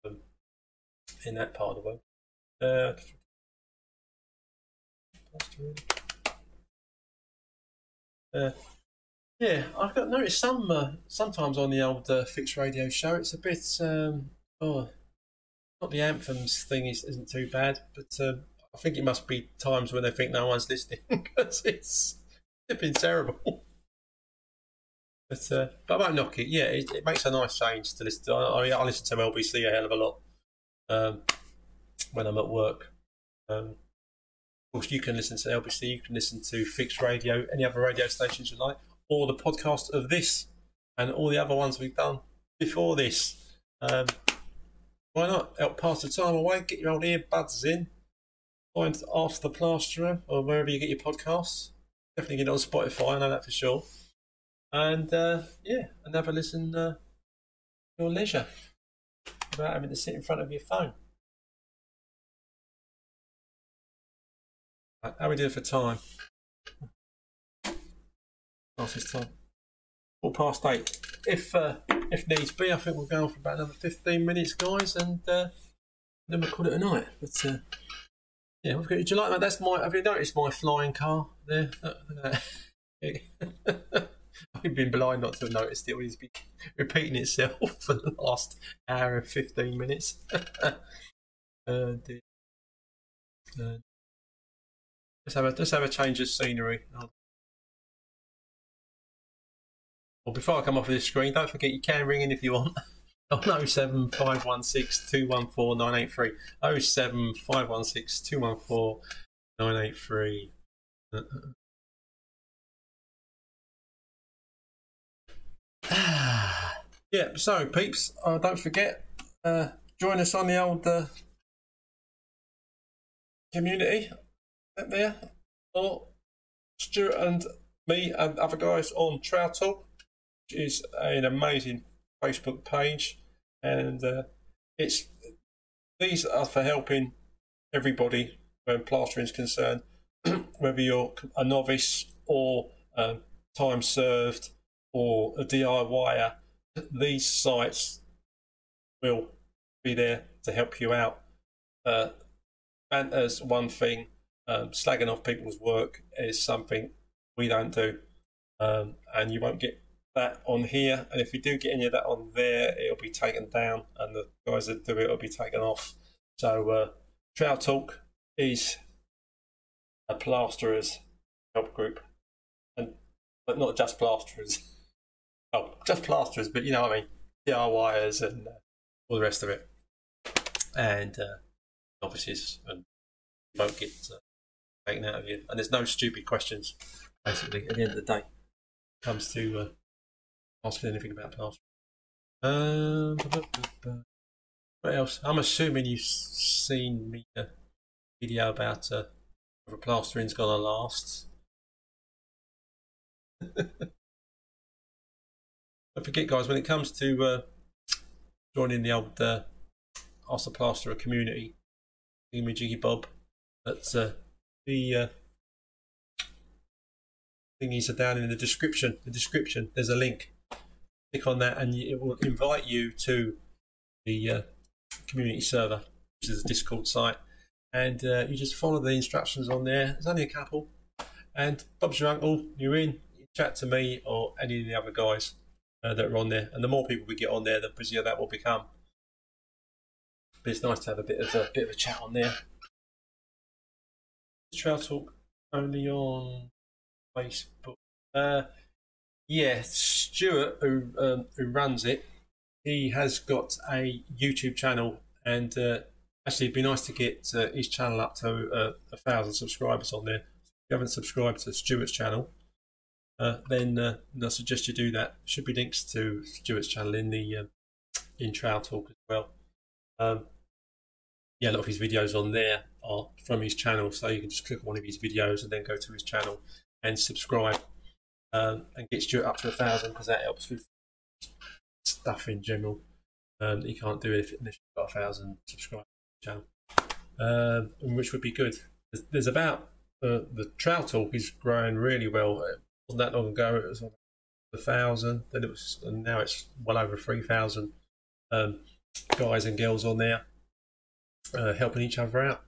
um, in that part of the world. Uh, uh, yeah, I've got noticed some uh, sometimes on the old uh, Fix Radio show. It's a bit um, oh, not the anthems thing is, isn't too bad, but uh, I think it must be times when they think no one's listening because it's been terrible. But uh, but I won't knock it. Yeah, it, it, makes a nice change to listen to. I, I listen to LBC a hell of a lot um, when I'm at work. Um, of course, you can listen to LBC, you can listen to Fix Radio, any other radio stations you like, or the podcast of this and all the other ones we've done before this. Um, why not help pass the time away? Get your old earbuds in. Find Ask the Plasterer or wherever you get your podcasts. Definitely get it on Spotify, I know that for sure. And uh, yeah, and have a listen uh, your leisure without having to sit in front of your phone. How we doing for time? Past time. All past eight. If uh, if needs be, I think we'll go on for about another fifteen minutes, guys, and uh, then we'll call it a night. But uh, yeah, we've got. You like that? That's my. Have you noticed my flying car there? I've been blind not to have noticed it. It's been repeating itself for the last hour and fifteen minutes. uh, uh, Let's have a let's have a change of scenery. Well, before I come off of this screen, don't forget you can ring in if you want. On 07516 214 983. 07516 214 983. yeah, so peeps, uh, don't forget, uh, join us on the old uh, community there, or Stuart and me and other guys on Trowel Talk, is an amazing Facebook page, and uh, it's these are for helping everybody when plastering is concerned, whether you're a novice or um, time served or a DIYer. These sites will be there to help you out. Uh, and as one thing, um, slagging off people's work is something we don't do, um, and you won't get that on here. And if we do get any of that on there, it'll be taken down, and the guys that do it will be taken off. So, uh, Trowel Talk is a plasterers help group, and but not just plasterers. oh, just plasterers, but you know what I mean, DIYers and uh, all the rest of it, and uh, offices, and you won't get uh, taken out of you. And there's no stupid questions, basically, at the end of the day. comes to uh, asking anything about plastering. Um, what else? I'm assuming you've seen me a video about uh, whether plastering's gonna last. Don't forget, guys, when it comes to uh, joining the old uh, the Plasterer community, me Jiggy Bob, that's uh, the uh, thingies are down in the description. The description, there's a link. Click on that, and it will invite you to the uh, community server, which is a Discord site. And uh, you just follow the instructions on there. There's only a couple. And Bob's your uncle. You're in. You chat to me or any of the other guys uh, that are on there. And the more people we get on there, the busier that will become. But it's nice to have a bit of a bit of a chat on there. Trowel Talk only on Facebook? Yeah, Stuart, who um, who runs it, he has got a YouTube channel, and uh, actually, it'd be nice to get uh, his channel up to uh, a thousand subscribers on there. If you haven't subscribed to Stuart's channel, uh, then uh, I suggest you do that. Should be links to Stuart's channel in the um, in Trowel Talk as well. Um, yeah, a lot of his videos on there are from his channel, so you can just click on one of his videos and then go to his channel and subscribe um, and get Stuart up to a thousand because that helps with stuff in general. Um, you can't do it if you've got a thousand subscribers channel, um, which would be good. There's, there's about uh, the Trowel Talk is growing really well. It wasn't that long ago; it was a thousand. Then it was, and now it's well over three thousand um, guys and girls on there uh, helping each other out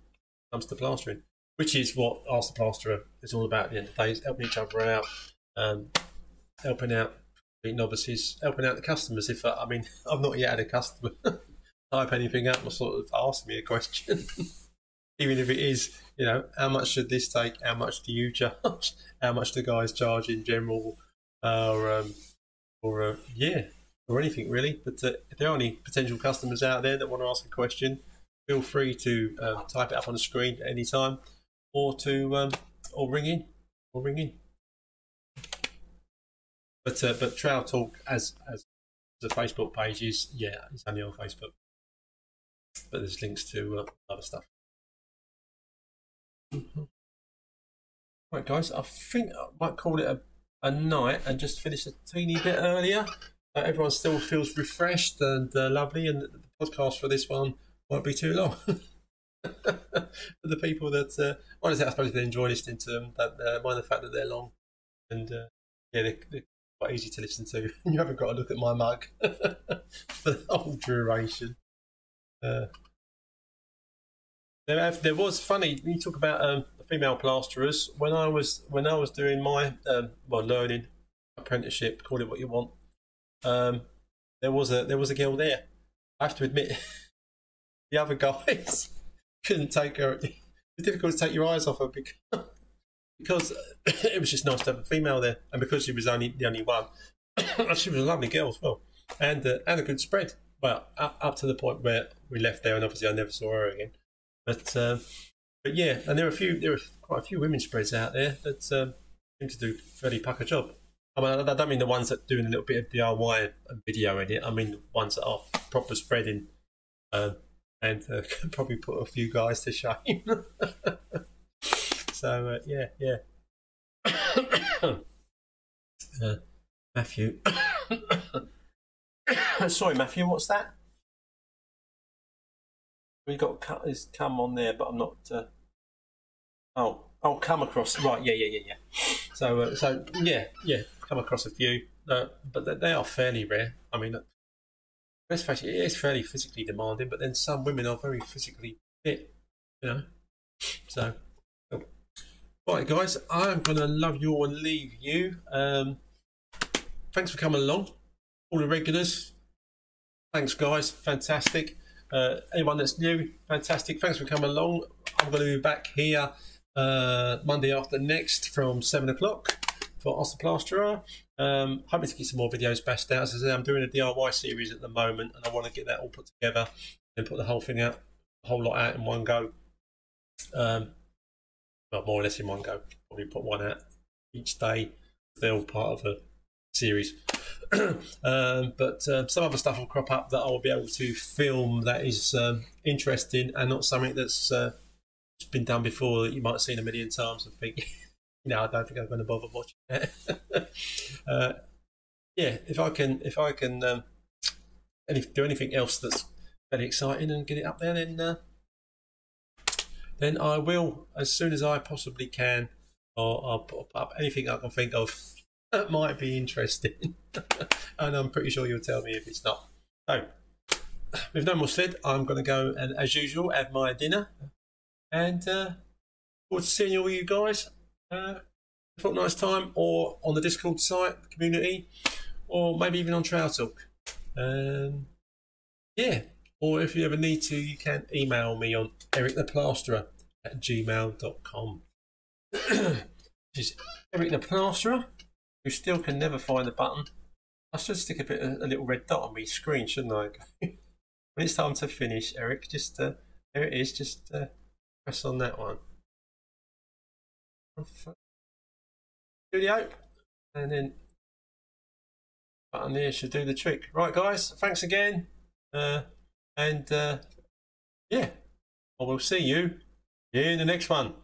comes to plastering, which is what Ask the Plasterer is all about at the end of the day, is helping each other out, um, helping out novices, helping out the customers. If I, I mean, I've not yet had a customer type anything up or sort of ask me a question, even if it is, you know, how much should this take? How much do you charge? How much do guys charge in general? Uh, or, um, or uh, yeah, or anything really. But uh, if there are any potential customers out there that want to ask a question, feel free to uh, type it up on the screen at any time, or to um, or ring in, or ring in. But uh, but Trowel Talk as as the Facebook page is yeah it's only on Facebook, but there's links to uh, other stuff. Right, guys, I think I might call it a, a night and just finish a teeny bit earlier. Uh, everyone still feels refreshed and uh, lovely, and the podcast for this one won't be too long. for the people that, uh, honestly, I suppose they enjoy listening to them, that uh, mind the fact that they're long and uh, yeah, they're, they're, quite easy to listen to. you haven't got to look at my mug for the whole duration. Uh, there, have, there was funny. You talk about um, female plasterers. When I was when I was doing my um, well learning apprenticeship, call it what you want. Um, there was a there was a girl there. I have to admit, the other guys couldn't take her. It's difficult to take your eyes off her because, because it was just nice to have a female there, and because she was only the only one, she was a lovely girl as well, and uh, and a good spread. Well, up, up to the point where we left there, and obviously I never saw her again. But uh, but yeah, and there are a few there are quite a few women spreads out there that um, seem to do a fairly pucker job. I mean, I don't mean the ones that are doing a little bit of DIY and video in it. I mean the ones that are proper spreading. Um, and uh, could probably put a few guys to shame. so uh, yeah, yeah. uh, Matthew, sorry, Matthew, what's that? We got cut his come on there, but I'm not. Uh... Oh, oh, come across right. Yeah, yeah, yeah, yeah. So, uh, so yeah, yeah, come across a few, uh, but they are fairly rare. I mean, let's face it, it is fairly physically demanding, but then some women are very physically fit, you know. So. Right, guys, I'm gonna love you all and leave you. Um, thanks for coming along, all the regulars. Thanks, guys, fantastic. Uh, anyone that's new, fantastic. Thanks for coming along. I'm going to be back here uh, Monday after next from seven o'clock for Plasterer. Um, hoping to get some more videos bashed out. As I say, I'm doing a DIY series at the moment, and I want to get that all put together and put the whole thing out, whole lot out in one go. Um, well, more or less in one go. Probably put one out each day. They're all part of a series. um, but uh, some other stuff will crop up that I'll be able to film that is um, interesting and not something that's uh, been done before that you might have seen a million times and think. no, I don't think I'm going to bother watching it. uh, yeah, if I can, if I can um, any, do anything else that's very exciting and get it up there, then uh, then I will as soon as I possibly can. Or I'll put up anything I can think of that might be interesting, and I'm pretty sure you'll tell me if it's not. So, with no more said, I'm going to go and, as usual, have my dinner, and uh, forward to seeing all you guys uh, Fortnight's time or on the Discord site, community, or maybe even on Trowel Talk. Um, yeah, or if you ever need to, you can email me on erictheplasterer at gmail.com. Which is Eric the Plasterer who still can never find the button, I should stick a bit a little red dot on my screen, shouldn't I? when it's time to finish, Eric, just uh, there it is. Just uh, press on that one. Studio, and then button there should do the trick. Right, guys, thanks again, uh, and uh, yeah, I will see you in the next one.